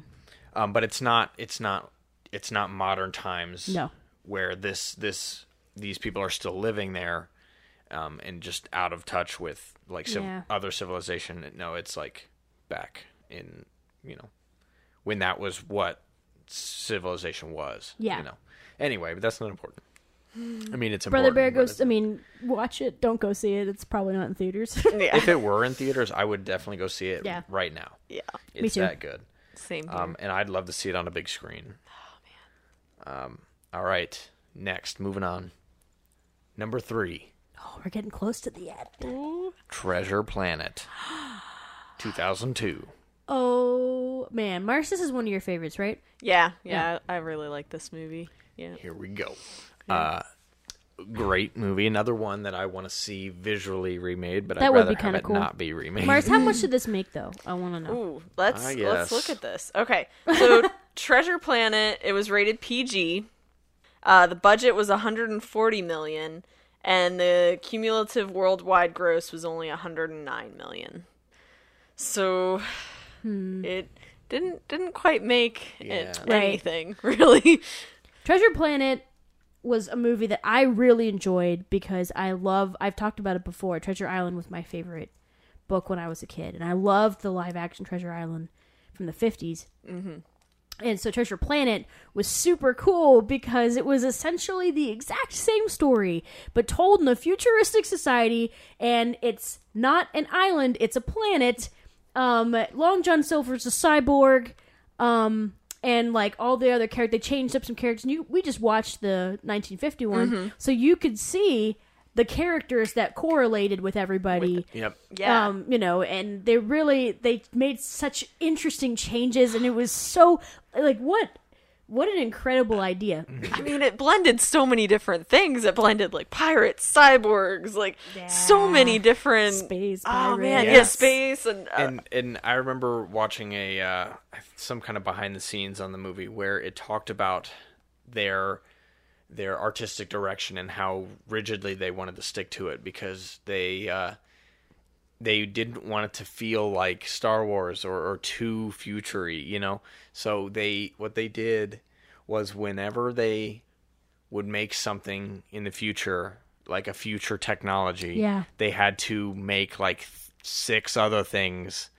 Um, but it's not. It's not. It's not modern times. No. Where this this these people are still living there, um, and just out of touch with like civ- Yeah. other civilization. No, it's like back in you know when that was what civilization was. Yeah. You know. Anyway, but that's not important. I mean, it's Brother. Bear goes. I mean, watch it. Don't go see it. It's probably not in theaters. (laughs) Yeah. if it were in theaters, I would definitely go see it Yeah. right now. yeah. It's too. that good. Same here. Um, and I'd love to see it on a big screen. Oh man. Um, all right. Next, moving on. Number three, oh, we're getting close to the end. Treasure Planet, (gasps) 2002. Oh man, Mars, this is one of your favorites, right? yeah, yeah. I really like this movie. Yeah. Here we go. Uh, great movie. Another one that I want to see visually remade, but That I'd would rather be have kinda it cool. not be remade. Mars, how much (laughs) did this make though? I want to know. Ooh, let's let's look at this. Okay, so (laughs) Treasure Planet. It was rated PG. Uh, the budget was 140 million, and the cumulative worldwide gross was only 109 million. So it didn't didn't quite make it Yeah. Right. anything (laughs) really. Treasure Planet was a movie that I really enjoyed because I love. I've talked about it before. Treasure Island was my favorite book when I was a kid, and I loved the live action Treasure Island from the 50s. Mm-hmm. And so Treasure Planet was super cool because it was essentially the exact same story, but told in a futuristic society, and it's not an island; it's a planet. Um, Long John Silver's a cyborg. Um, and like all the other characters, they changed up some characters. And you, we just watched the 1951, so you could see the characters that correlated with everybody. Yep. Yeah. Um, you know, and they really they made such interesting changes, and it was so like what what an incredible idea. I mean, it blended so many different things. It blended like pirates, cyborgs, like so many different Space Oh man, pirates. yeah, space and, uh, and and I remember watching a uh, some kind of behind the scenes on the movie where it talked about their their artistic direction and how rigidly they wanted to stick to it because they uh, they didn't want it to feel like Star Wars or, or too futury, you know. So they what they did was whenever they would make something in the future like a future technology Yeah. they had to make like th- six other things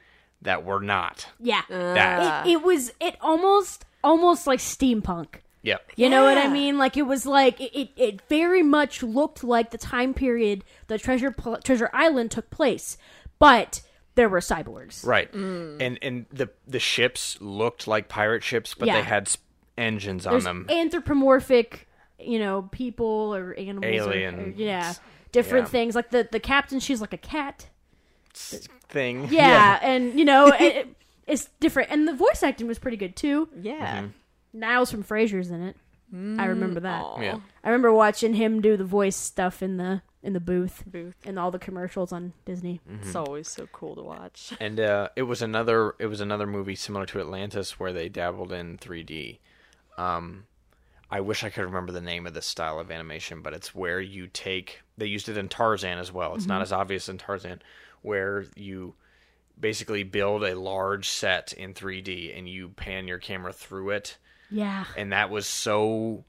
that were not Yeah, that it, it was it almost almost like steampunk. Yep You know what I mean? Like it was like it, it, it very much looked like the time period the treasure Pl- treasure island took place, but there were cyborgs. right mm. and and the the ships looked like pirate ships but Yeah. they had sp- engines on There's them anthropomorphic, you know, people or animals, or- Alien. or, yeah, different Yeah. things. Like the the captain, she's like a cat. thing Yeah, and you know, (laughs) it, it- it's different. And the voice acting was pretty good too. yeah. Mm-hmm. Niles from Frasier's in it. I remember that. Yeah I remember watching him do the voice stuff in the in the booth Booth. and all the commercials on Disney. It's always so cool to watch. (laughs) and uh, it was another it was another movie similar to Atlantis where they dabbled in 3D. Um, I wish I could remember the name of this style of animation, but it's where you take they used it in Tarzan as well. It's not as obvious in Tarzan, where you basically build a large set in 3D and you pan your camera through it, Yeah. and that was so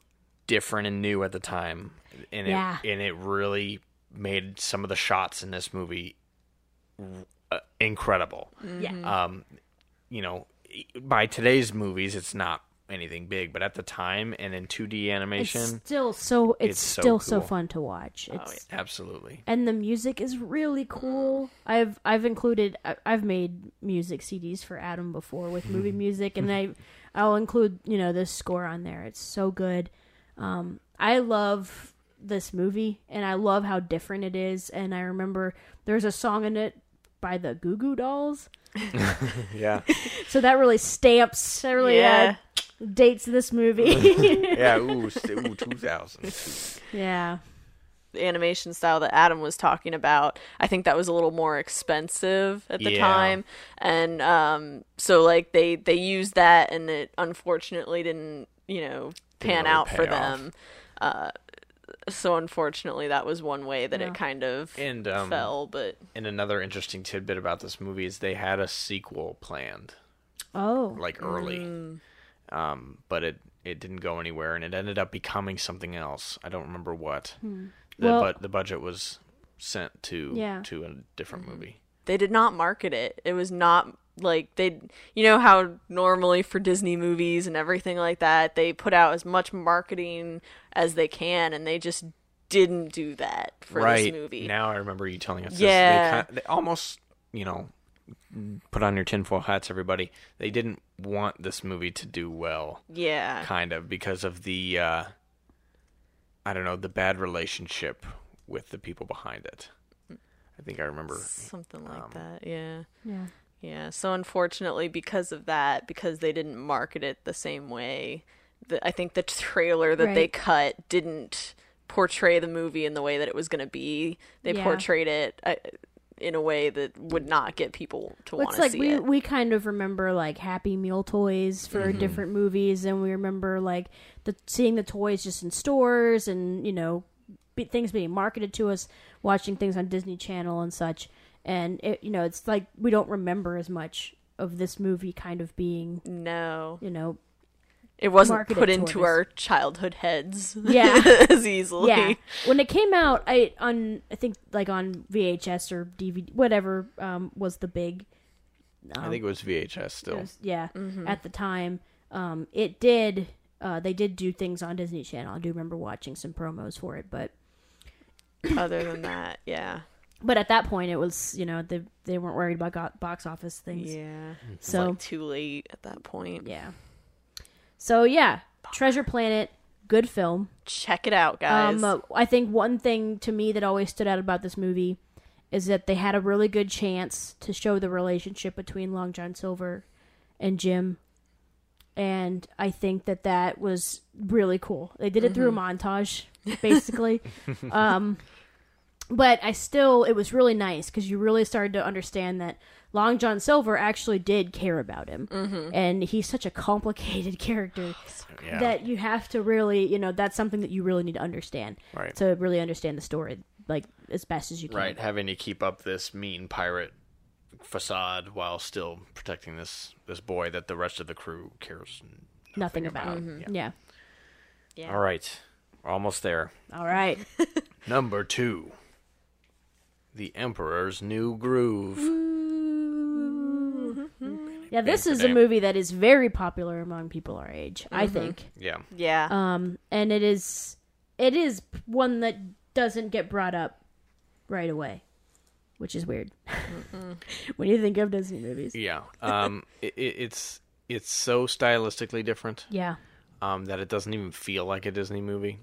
different and new at the time, and Yeah. it and it really made some of the shots in this movie uh, incredible Yeah. um, you know, by today's movies, it's not anything big, but at the time and in 2D animation, It's still so it's, it's still so cool. fun to watch. It's absolutely. and the music is really cool. I've I've included I've made music CDs for Adam before with movie music, and (laughs) I I'll include you know this score on there. It's so good. Um, I love this movie, and I love how different it is. And I remember there's a song in it by the Goo Goo Dolls, (laughs) Yeah, so that really stamps. That really Yeah. uh, dates this movie. (laughs) yeah. Ooh, st- ooh (laughs) 2000. yeah. The animation style that Adam was talking about, I think that was a little more expensive at the Yeah. time, and um, so like they they used that, and it unfortunately didn't you know pan really out for off. them. Uh, so unfortunately, that was one way that Yeah. it kind of And um, fell. But and another interesting tidbit about this movie is they had a sequel planned, Oh. like early, um, but it it didn't go anywhere, and it ended up becoming something else. I don't remember what. The Hmm. Well- but the budget was sent to Yeah. to a different movie. they did not market it. It was not like they you know how normally for Disney movies and everything like that, they put out as much marketing as they can and they just didn't do that for right this movie. now, I remember you telling us. Yeah. this. They, ki- they almost, you know, put on your tinfoil hats, everybody. They didn't want this movie to do well, yeah. kind of, because of the, uh, I don't know, the bad relationship with the people behind it. I think I remember. Something like Um, that. Yeah. Yeah. Yeah. So unfortunately because of that, because they didn't market it the same way, the, I think the trailer that they cut didn't portray the movie in the way that it was going to be. They Yeah. portrayed it uh, in a way that would not get people to want to like see we it. we kind of remember like Happy Meal toys for Mm-hmm. different movies, and we remember like the seeing the toys just in stores, and you know be, things being marketed to us, watching things on Disney Channel and such. And it, you know, it's like we don't remember as much of this movie kind of being, No, you know, it wasn't marketed put into us. our childhood heads. (laughs) Yeah. as easily. yeah. When it came out, I on I think like on VHS or DVD, whatever um, was the big I think it was VHS still. Was- yeah, Mm-hmm. at the time, um, it did. Uh, they did do things on Disney Channel. I do remember watching some promos for it, but (coughs) Other than that, yeah, but at that point, it was you know they they weren't worried about box office things. yeah. So like too late at that point. yeah, so yeah, Treasure Planet, good film. Check it out, guys. Um, uh, I think one thing to me that always stood out about this movie is that they had a really good chance to show the relationship between Long John Silver and Jim. And I think that that was really cool. They did it through a montage, basically. (laughs) um, but I still, it was really nice because you really started to understand that Long John Silver actually did care about him. Mm-hmm. And he's such a complicated (laughs) character oh, Yeah. that you have to really, you know, that's something that you really need to understand Right. to really understand the story, like as best as you can. right. Having to keep up this mean pirate facade while still protecting this this boy that the rest of the crew cares Nothing about. about. Mm-hmm. Yeah. Yeah. yeah. All right. We're almost there. All right. (laughs) Number two. The Emperor's New Groove. Yeah, this is a movie that is very popular among people our age. I Mm-hmm. think, Yeah. Yeah. um, and it is it is one that doesn't get brought up right away, which is weird (laughs) when you think of Disney movies. Yeah. Um, (laughs) it, it, it's it's so stylistically different Yeah. um, that it doesn't even feel like a Disney movie.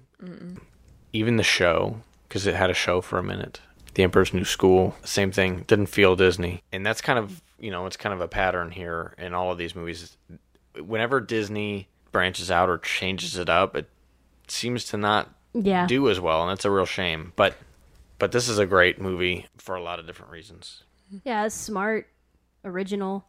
Even the show, because it had a show for a minute. The Emperor's New School, same thing. Didn't feel Disney, and that's kind of you know it's kind of a pattern here in all of these movies. Whenever Disney branches out or changes it up, it seems to not Yeah. do as well, and that's a real shame. But but this is a great movie for a lot of different reasons. Yeah, smart, original.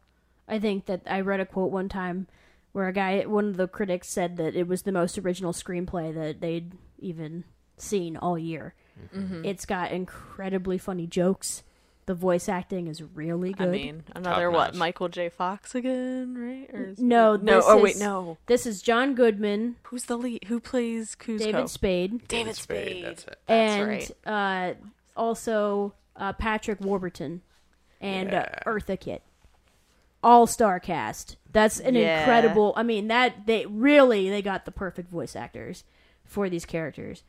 I think that I read a quote one time where a guy, one of the critics, said that it was the most original screenplay that they'd even seen all year. Mm-hmm. It's got incredibly funny jokes. The voice acting is really good. I mean, another what? notch. Michael J. Fox again, right? Or is- no, no. this Oh wait, no. This is John Goodman, Who's the lead? Who plays Kuzco? David Spade, David Spade. That's it. That's and right. uh, also uh, Patrick Warburton and uh, Yeah. Eartha Kitt. All star cast. That's an Yeah. incredible. I mean, that they really they got the perfect voice actors for these characters,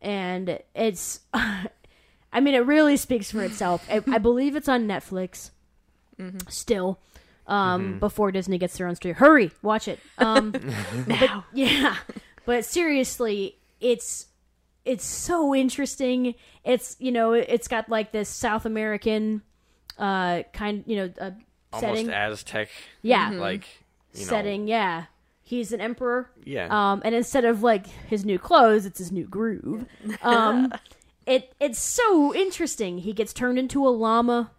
and it's. (laughs) I mean, it really speaks for itself. I, I believe it's on Netflix still. Um, before Disney gets their own stream. Hurry, watch it. Um, (laughs) but yeah, but seriously, it's it's so interesting. It's you know, it's got like this South American uh kind, you know, uh, Almost setting. Aztec, Yeah, like you know, setting. Yeah, he's an emperor. Yeah, Um, and instead of like his new clothes, it's his new groove. Um, (laughs) it it's so interesting. He gets turned into a llama.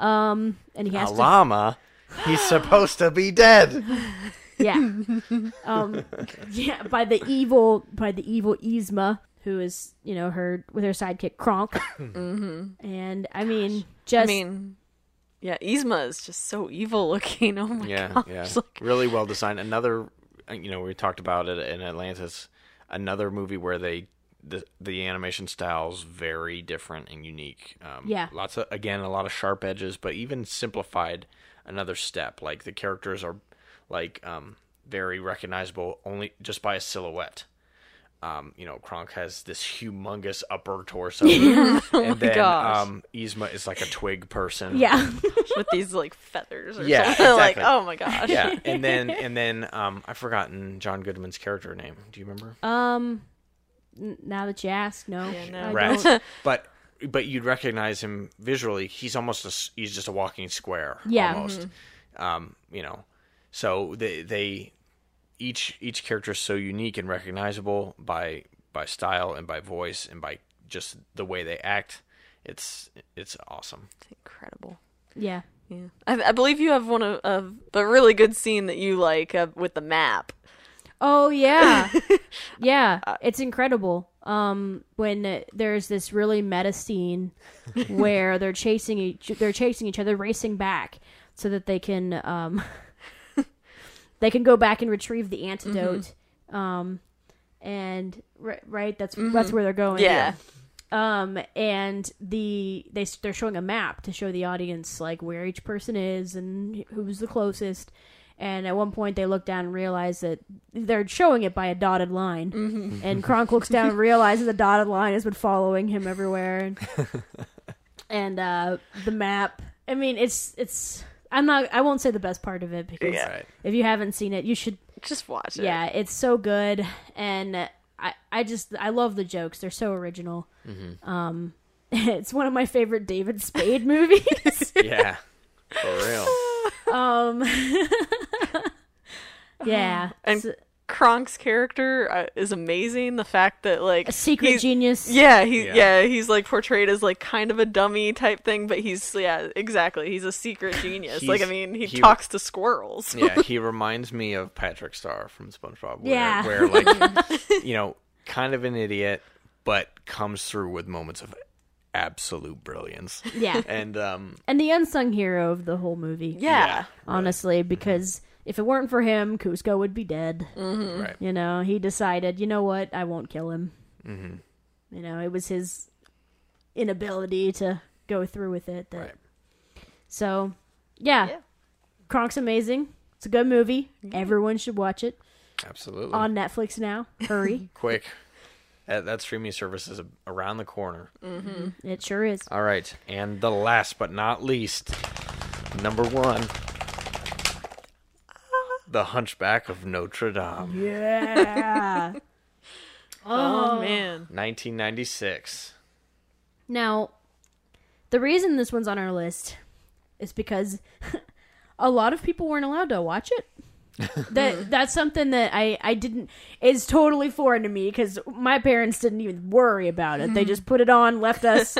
Um, and he a has to llama. He's supposed to be dead. (laughs) Yeah. um yeah, by the evil by the evil Yzma, who is, you know, her with her sidekick Kronk. (coughs) mm-hmm. And I mean just I mean, yeah, Yzma is just so evil looking. (laughs) Oh my Yeah, gosh! yeah, Like, really well designed. Another, uh, you know, we talked about it in Atlantis. Another movie where they the the animation styles very different and unique. Um, Yeah. lots of again a lot of sharp edges, but even simplified another step. Like the characters are like um, very recognizable only just by a silhouette. Um, you know, Kronk has this humongous upper torso, (laughs) (laughs) and then gosh. um, Yzma is like a twig person. yeah. (laughs) with these like feathers or Yeah, something. like, oh my gosh. yeah, and then and then um, I've forgotten John Goodman's character name. Do you remember? um now that you ask, no. Yeah, no. I Right, but but you'd recognize him visually. He's almost a, he's just a walking square. Yeah. almost. Mm-hmm. Um, you know, so they they each each character is so unique and recognizable by by style and by voice and by just the way they act. It's it's awesome. It's incredible. Yeah. Yeah, I, I believe you have one of, of a really good scene that you like uh, with the map. Oh yeah. (laughs) yeah, it's incredible. Um when uh, there's this really meta scene (laughs) where they're chasing each they're chasing each other racing back so that they can um they can go back and retrieve the antidote. Um and right, right that's that's where they're going. Yeah. Um and the they they're showing a map to show the audience like where each person is and who's the closest. And at one point, they look down and realize that they're showing it by a dotted line. And Kronk looks down and realizes the dotted line has been following him everywhere. And, (laughs) and uh, the map. I mean, it's it's. I'm not. I won't say the best part of it because Yeah. Right. if you haven't seen it, you should. Just watch it. Yeah, it's so good, and I I just I love the jokes. They're so original. Um, (laughs) it's one of my favorite David Spade (laughs) movies. (laughs) Yeah, for real. um, yeah, And it's Kronk's character uh, is amazing. The fact that like a secret genius. Yeah, he Yeah. yeah. he's like portrayed as like kind of a dummy type thing, but he's yeah, exactly. He's a secret (laughs) genius. like I mean, he, he- talks to squirrels. yeah, he (laughs) reminds me of Patrick Star from SpongeBob. Where, Yeah. where like (laughs) you know, kind of an idiot, but comes through with moments of absolute brilliance. Yeah. And um, and the unsung hero of the whole movie. yeah. honestly, because if it weren't for him, Kuzco would be dead. Mm-hmm. right, You know, he decided, you know what, I won't kill him. Mm-hmm. You know, it was his inability to go through with it. That, right, So, yeah, Yeah. Kronk's amazing. It's a good movie. Mm-hmm. Everyone should watch it absolutely. on Netflix now. Hurry, (laughs) Quick, that, that streaming service is around the corner. Mm-hmm. it sure is. All right, and the last but not least, number one, The Hunchback of Notre Dame, Yeah. (laughs) Oh, oh man. 1996. Now, the reason this one's on our list is because (laughs) a lot of people weren't allowed to watch it. that (laughs) that's something that I I didn't is totally foreign to me because my parents didn't even worry about it. They mm-hmm. just put it on, left us.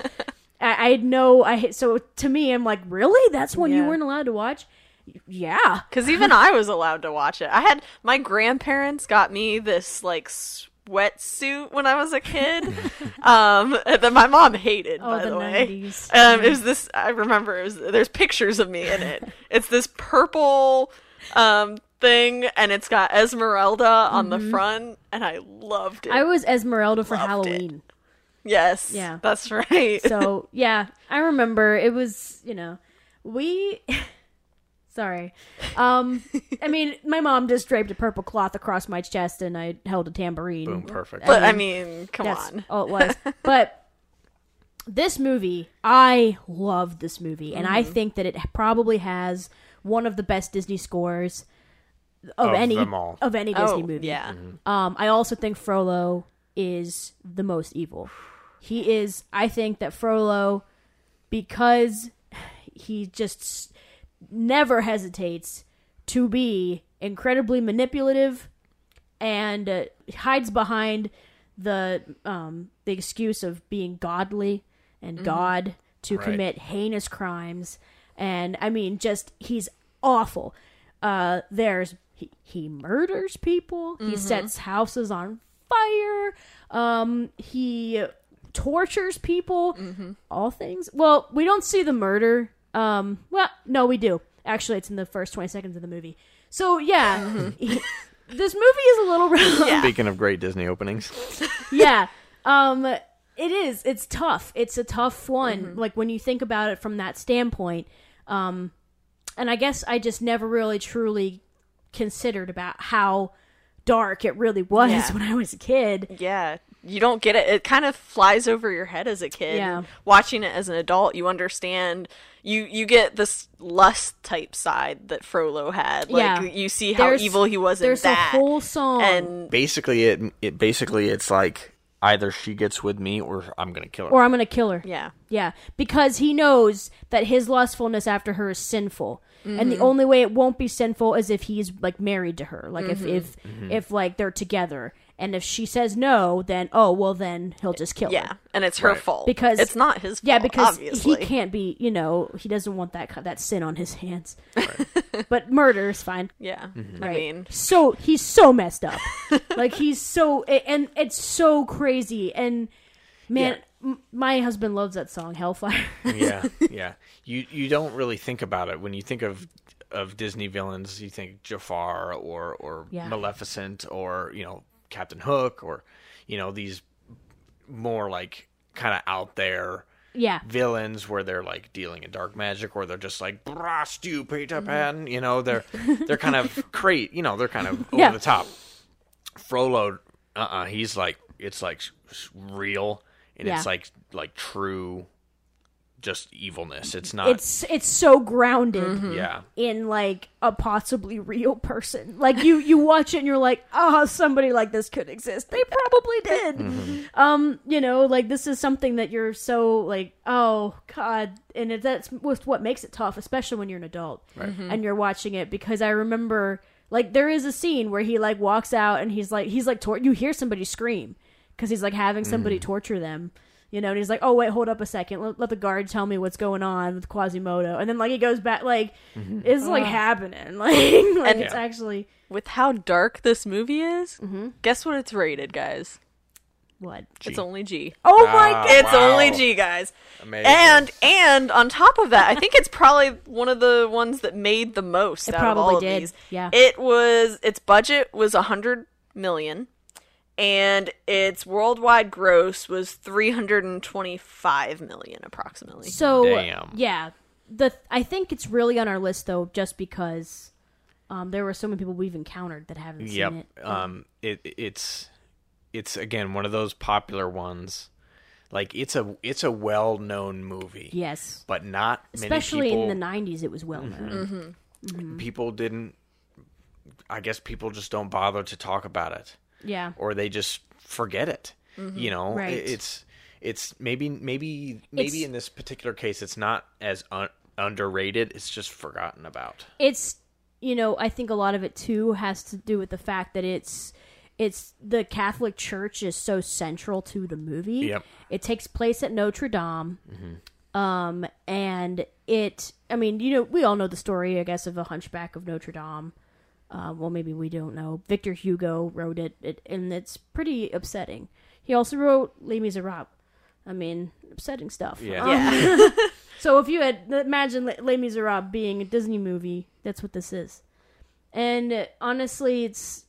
I, I had no I so to me I'm like really that's one you Yeah. weren't allowed to watch. Yeah, (laughs) Because even I was allowed to watch it. I had my grandparents got me this like sweatsuit when I was a kid, (laughs) um, that my mom hated. Oh, by the the, way, 90s. um, it was this. I remember it was. There's pictures of me in it. It's this purple um thing, and it's got Esmeralda on the front, and I loved it. Mm-hmm. I was Esmeralda for Loved it. Halloween. yes, Yeah. that's (laughs) right. So yeah, I remember it was you know we. Sorry. Um, I mean, my mom just draped a purple cloth across my chest, and I held a tambourine. Boom, perfect. but I mean, come That's on. all it was. (laughs) but this movie, I loved this movie, and Mm-hmm. I think that it probably has one of the best Disney scores of, Of any of any Oh, Disney movie. yeah. Um, I also think Frollo is the most evil. He is. I think that Frollo, because he just s- never hesitates to be incredibly manipulative and uh, hides behind the um, the excuse of being godly and God to Right. commit heinous crimes. And I mean, just he's awful. Uh, there's he, he murders people. He sets houses on fire. Um, he tortures people. All things. Well, we don't see the murder. Um, well, no, we do. Actually, it's in the first twenty seconds of the movie. So yeah, he- (laughs) this movie is a little. Yeah. (laughs) Speaking of great Disney openings, (laughs) yeah. Um it is. It's tough. It's a tough one. Mm-hmm. Like when you think about it from that standpoint. Um and I guess I just never really truly considered about how dark it really was Yeah. when I was a kid. Yeah, you don't get it. It kind of flies over your head as a kid. Yeah. Watching it as an adult, you understand. You you get this lust type side that Frollo had. Like Yeah. you see how There's- evil he was in There's that. a whole song. and basically it it basically it's like either she gets with me or I'm gonna kill her. or I'm going to kill her. yeah, Yeah, because he knows that his lustfulness after her is sinful, and Mm-hmm. the only way it won't be sinful is if he's like married to her, like Mm-hmm. if if if like they're together, and if she says no, then oh well, then he'll just kill yeah, her. Yeah, and it's her Right. fault Because- it's not his. fault, Yeah, because obviously. he can't be, you know, he doesn't want that that sin on his hands. (laughs) but murder is fine. Yeah, Mm-hmm. I Right. mean, so he's so messed up. (laughs) like he's so and it's so crazy and man, m- my husband loves that song Hellfire. yeah, (laughs) yeah. You you don't really think about it when you think of of Disney villains. You think Jafar or or Yeah. Maleficent or you know Captain Hook or you know these more like kind of out there yeah. villains where they're like dealing in dark magic or they're just like blast you Peter Mm-hmm. Pan. You know they're (laughs) they're kind of crate. You know they're kind of over Yeah. the top. Frollo, uh, uh he's like it's like real and Yeah. it's like like true, just evilness. It's not. It's it's so grounded. Mm-hmm. yeah. in like a possibly real person. Like you you watch it and you're like, "Oh, somebody like this could exist." They probably did. Mm-hmm. Um, you know, like this is something that you're so like, "Oh god." And it, that's with what makes it tough, especially when you're an adult mm-hmm. and you're watching it because I remember like there is a scene where he like walks out and he's like he's like tor- you hear somebody scream cuz he's like having somebody mm. torture them. You know, and he's like, "Oh wait, hold up a second. Let, let the guard tell me what's going on with Quasimodo." And then like he goes back, like it's like happening, (laughs) like, like And- it's actually with how dark this movie is, Mm-hmm. guess what it's rated, guys? what? It's only G. Oh my Ah, god! It's wow. only G, guys. Amazing. And and on top of that, I think it's probably one of the ones that made the most It out of all probably of these. yeah. It was its budget was a hundred million, and its worldwide gross was three hundred and twenty-five million, approximately. So Damn. yeah, the I think it's really on our list though, just because um, there were so many people we've encountered that haven't Yep. seen it. Um. It it's it's again one of those popular ones. Like it's a it's a well known movie. yes, But not many especially people. in the '90s, it was well known. people didn't. I guess people just don't bother to talk about it. Yeah, or they just forget it. You know, Right. It's it's maybe maybe maybe It's- in this particular case it's not as un- underrated. It's just forgotten about. it's you know, I think a lot of it too has to do with the fact that it's it's the Catholic Church is so central to the movie. Yep. It takes place at Notre Dame. Um, and it, I mean, you know, we all know the story, I guess, of the Hunchback of Notre Dame. Uh, well, maybe we don't know. Victor Hugo wrote it, it, and it's pretty upsetting. He also wrote Les Miserables. I mean, upsetting stuff. Yeah. Um, Yeah. (laughs) (laughs) so if you had imagine Les Les Miserables being a Disney movie, that's what this is. And uh, honestly, it's.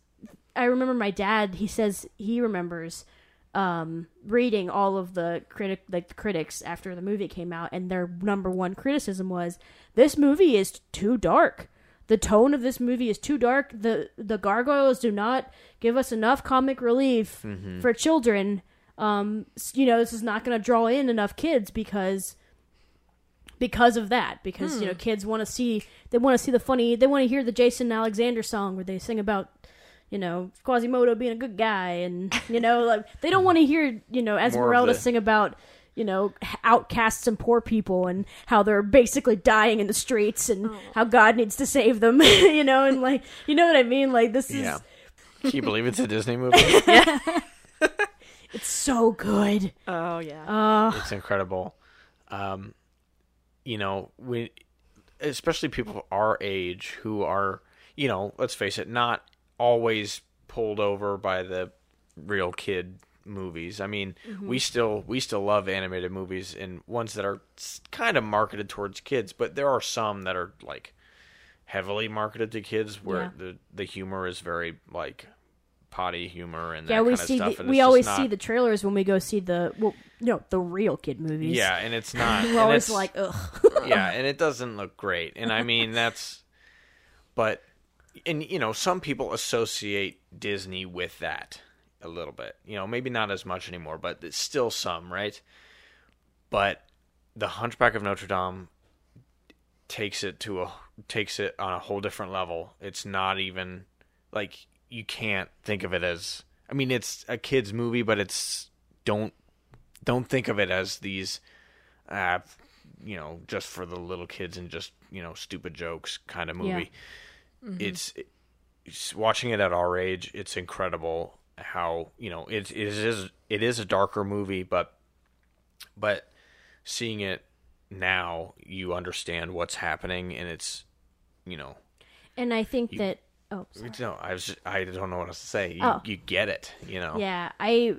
I remember my dad. He says he remembers um, reading all of the critic like the critics after the movie came out, and their number one criticism was this movie is too dark. The tone of this movie is too dark. the The gargoyles do not give us enough comic relief for children. Um, you know, this is not going to draw in enough kids because because of that because you know kids want to see they want to see the funny they want to hear the jason alexander song where they sing about you know quasimodo being a good guy and you know like they don't want to hear you know esmeralda the- sing about you know outcasts and poor people and how they're basically dying in the streets and how god needs to save them (laughs) you know and like you know what i mean like this is Yeah. Can you believe it's a Disney movie? (laughs) it's so good oh yeah. uh it's incredible. Um, you know, we, especially people our age who are, you know, let's face it, not always pulled over by the real kid movies. I mean, we mm-hmm. still we still love animated movies and ones that are kind of marketed towards kids, but there are some that are like heavily marketed to kids where Yeah. the the humor is very like potty humor and yeah that we kind of see the, we always not- see the trailers when we go see the well no the real kid movies yeah, and it's (laughs) not. we're always it's- like ugh (laughs) yeah, and it doesn't look great. And I mean, that's, but, and you know, some people associate Disney with that a little bit. You know, maybe not as much anymore, but it's still some, right? But the Hunchback of Notre Dame takes it to a takes it on a whole different level. It's not even like you can't think of it as. I mean, it's a kids movie, but it's don't don't think of it as these uh, you know, just for the little kids and just you know, stupid jokes kind of movie. It's, it's watching it at our age. It's incredible how you know it, it is it is a darker movie, but but seeing it now, you understand what's happening, and it's you know, and i think that oh sorry. no, I was I don't know what else to say. You, Oh. you get it, you know. Yeah, I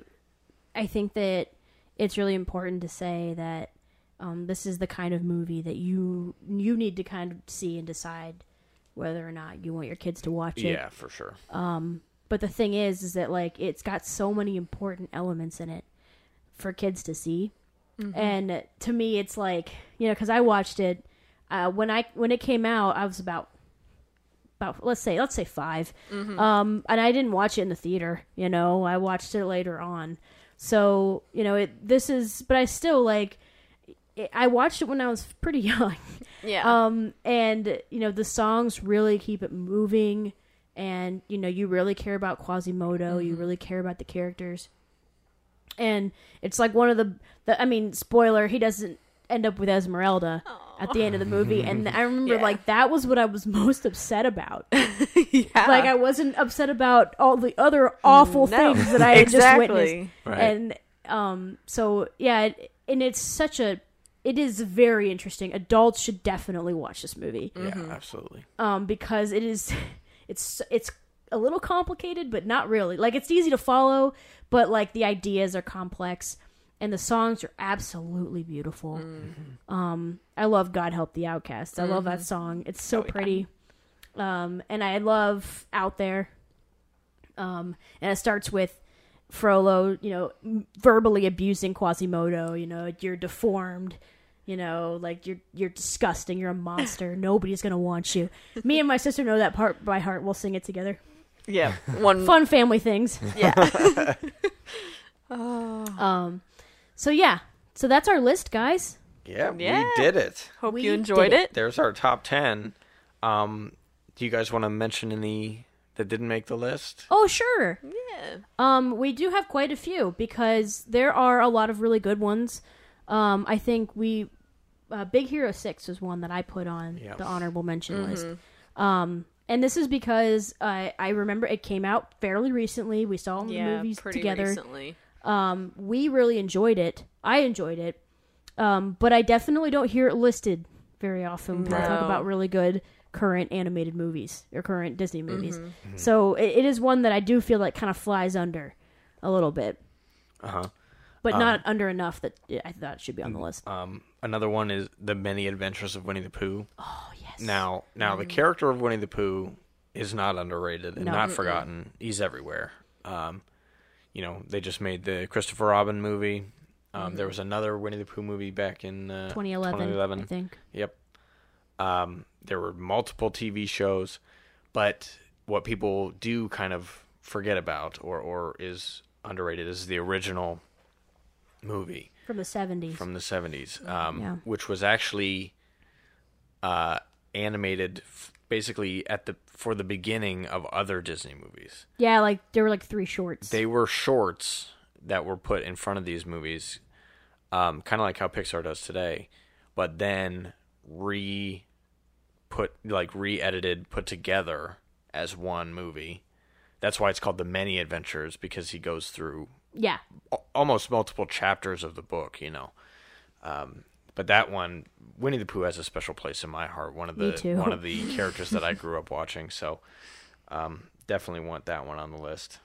I think that it's really important to say that um, this is the kind of movie that you you need to kind of see and decide whether or not you want your kids to watch it. Yeah, for sure. But the thing is, is that like it's got so many important elements in it for kids to see, and to me, it's like you know, because I watched it uh, when I when it came out, I was about about let's say let's say 5 um, and I didn't watch it in the theater. You know, I watched it later on. So you know, it this is, but I still like. It, I watched it when I was pretty (laughs) young. yeah. Um, and you know the songs really keep it moving, and you know you really care about Quasimodo. You really care about the characters, and it's like one of the, the I mean, spoiler: he doesn't end up with Esmeralda at the end of the movie, and I remember Yeah. like that was what I was (laughs) most upset about. (laughs) yeah. like I wasn't upset about all the other awful No. things that I had just witnessed. Exactly. Right. And um, so yeah, it, and it's such a, it is very interesting. Adults should definitely watch this movie yeah, absolutely. um, because it is, (laughs) it's it's a little complicated, but not really. Like it's easy to follow, but like the ideas are complex, and the songs are absolutely beautiful. Um, I love "God Help the Outcasts." I love that song. It's so Oh, yeah. pretty. Um, and I love "Out There." Um, and it starts with Frollo, you know, verbally abusing Quasimodo. You know, you're deformed. You know, like you're you're disgusting. You're a monster. (laughs) Nobody's gonna want you. Me and my sister know that part by heart. We'll sing it together. yeah. One. Fun family things. Yeah. (laughs) (laughs) oh. Um, so yeah, so that's our list, guys. Yeah, Yeah. we did it. Hope We you enjoyed did it. There's our top ten. Um, do you guys want to mention any that didn't make the list? Oh sure. Yeah. Um, we do have quite a few because there are a lot of really good ones. Um, I think we, uh, Big Hero Six was one that I put on Yeah. the honorable mention list. Um, and this is because uh, I remember it came out fairly recently. We saw the Yeah, movies pretty together. recently. Um, we really enjoyed it. I enjoyed it, um, but I definitely don't hear it listed very often when we talk about really good current animated movies or current Disney movies. Mm-hmm. So it, it is one that I do feel like kind of flies under a little bit, Uh huh. but not under enough that I thought it should be on the list. Um, another one is the Many Adventures of Winnie the Pooh. oh yes. Now, now the character of Winnie the Pooh is not underrated and No. not forgotten. He's everywhere. Um, you know, they just made the Christopher Robin movie. Um, There was another Winnie the Pooh movie back in uh, 2011, 2011. I think. Yep. Um, there were multiple TV shows, but what people do kind of forget about or, or is underrated is the original movie From the 70s. from the 70s, um, Yeah. which was actually uh, animated f- basically at the for the beginning of other Disney movies. yeah, like there were like three shorts. They were shorts that were put in front of these movies, um, kind of like how Pixar does today, but then re put like re-edited, put together as one movie. That's why it's called the Many Adventures because he goes through yeah. almost multiple chapters of the book, you know. Um, but that one, Winnie the Pooh has a special place in my heart. One of the one of the (laughs) characters that I grew up watching. So um, definitely want that one on the list.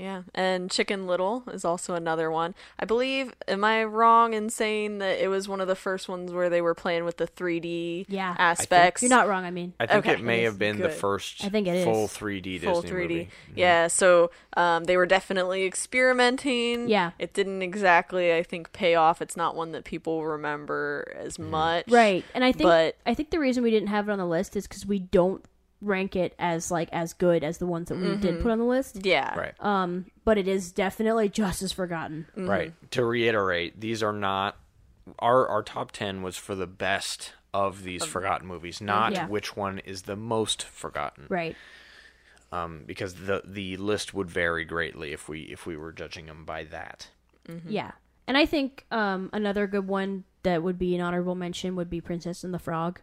Yeah, and Chicken Little is also another one. I believe, am I wrong in saying that it was one of the first ones where they were playing with the 3D Yeah. aspects? You're not wrong, I mean. I think Okay. it may It have is been the first I think it is. full 3D full Disney 3D. movie. Yeah, so um, they were definitely experimenting. Yeah. It didn't exactly, I think, pay off. It's not one that people remember as much. Right. And I think But- I think the reason we didn't have it on the list is cuz we don't rank it as like as good as the ones that we Mm-hmm. did put on the list. Yeah. Right. Um but it is definitely just as forgotten. Right. To reiterate, these are not our our top 10 was for the best of these forgotten movies, not Yeah. which one is the most forgotten. Right. Um, because the the list would vary greatly if we if we were judging them by that. Yeah. And I think um another good one that would be an honorable mention would be Princess and the Frog.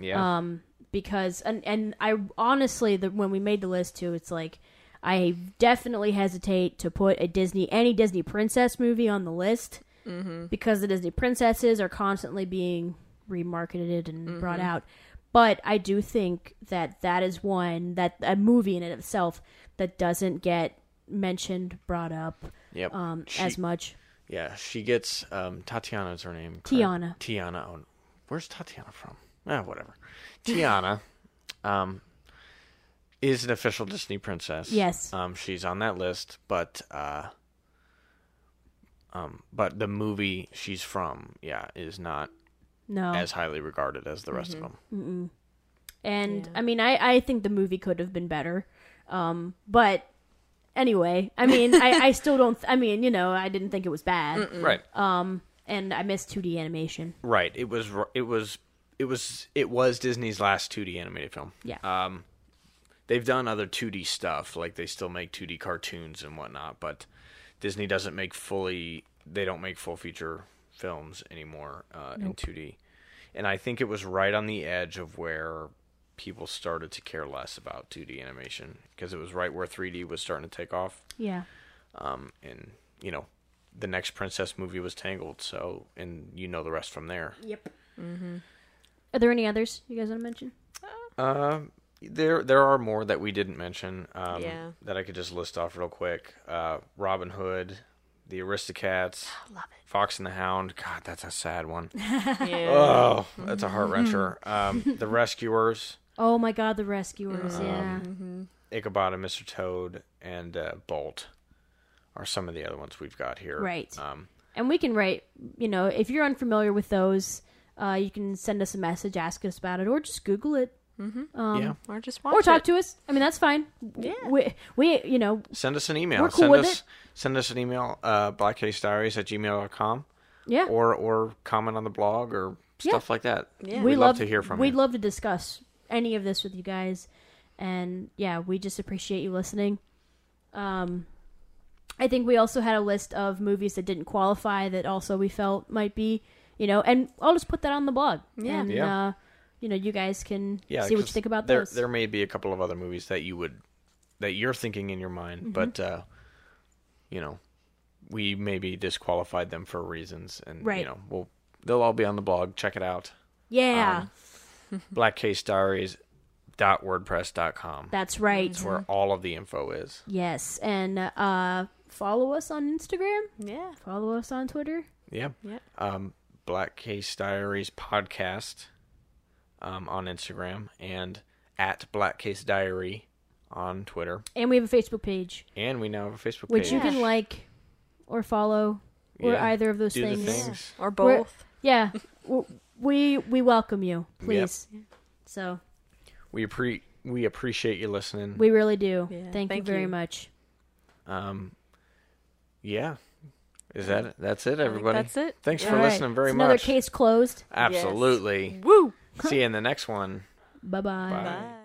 Yeah. um because and and I honestly the when we made the list too it's like I definitely hesitate to put a Disney any Disney princess movie on the list because the Disney princesses are constantly being remarketed and brought out. But I do think that that is one that a movie in it itself that doesn't get mentioned, brought up yep. um, She- as much. Yeah, she gets um Tatiana's her name. Tiana. Tiana. Oh, where's Tatiana from? Ah, whatever. Tiana (laughs) um is an official Disney princess. Yes. Um she's on that list, but uh um but the movie she's from, yeah, is not No, as highly regarded as the rest of them. And Yeah. I mean, I, I think the movie could have been better. Um, but anyway, I mean, I, I (laughs) still don't. I mean, you know, I didn't think it was bad. Right. Um, and I missed 2D animation. Right. It was. It was. It was. It was Disney's last 2D animated film. Yeah. Um, they've done other 2D stuff, like they still make 2D cartoons and whatnot, but Disney doesn't make fully. They don't make full feature films anymore uh, in 2D, and I think it was right on the edge of where people started to care less about 2D animation because it was right where 3D was starting to take off. Yeah. Um, and you know, the next princess movie was Tangled, so and you know the rest from there. Yep. Are there any others you guys want to mention? Um, there there are more that we didn't mention. Um, Yeah. That I could just list off real quick. Uh, Robin Hood, The Aristocats, (gasps) Love it. Fox and the Hound. God, that's a sad one. (laughs) Yeah. oh, that's a heart wrencher. Um, (laughs) the Rescuers, Oh my God, the Rescuers. yeah. Ichabod and Mr. Toad, and uh, Bolt are some of the other ones we've got here. Right. Um, And we can write. You know, if you're unfamiliar with those, uh, you can send us a message, ask us about it, or just Google it, yeah. or just watch or talk it. to us. I mean, that's fine. Yeah. We, we you know, Send us an email. We're cool send with us it. send us an email, uh, blackcasediaries at gmail.com. yeah. or or comment on the blog or stuff like that. Yeah. We'd love, to hear from you. we'd you. love to discuss any of this with you guys and yeah we just appreciate you listening um i think we also had a list of movies that didn't qualify that also we felt might be you know and i'll just put that on the blog Yeah. and Yeah. uh you know, you guys can Yeah, see what you think about there, those. There may be a couple of other movies that you would that you're thinking in your mind, Mm-hmm. but uh, you know, we maybe disqualified them for reasons, and you know, we'll they'll all be on the blog. Check it out. yeah, Um, (laughs) blackcasediaries.wordpress.com. that's right. That's where all of the info is. Yes, and uh, follow us on Instagram. Yeah. Follow us on Twitter. Yeah. Yeah. Um, Black Case Diaries podcast um, on Instagram and at Black Case Diary on Twitter, And we have a Facebook page, and we now have a Facebook which page. you can like or follow or Yeah. either of those Do the things. things. Or We're- both. Yeah, w- we we welcome you, please. So We appre- we appreciate you listening. we really do. Yeah, Thank, thank you very you. much. Um, yeah. Is that it? That's it, everybody? That's it. Thanks for All right. listening very It's another much. case closed. Absolutely. Woo. See you in the next one. (laughs) Bye bye. Bye. Bye.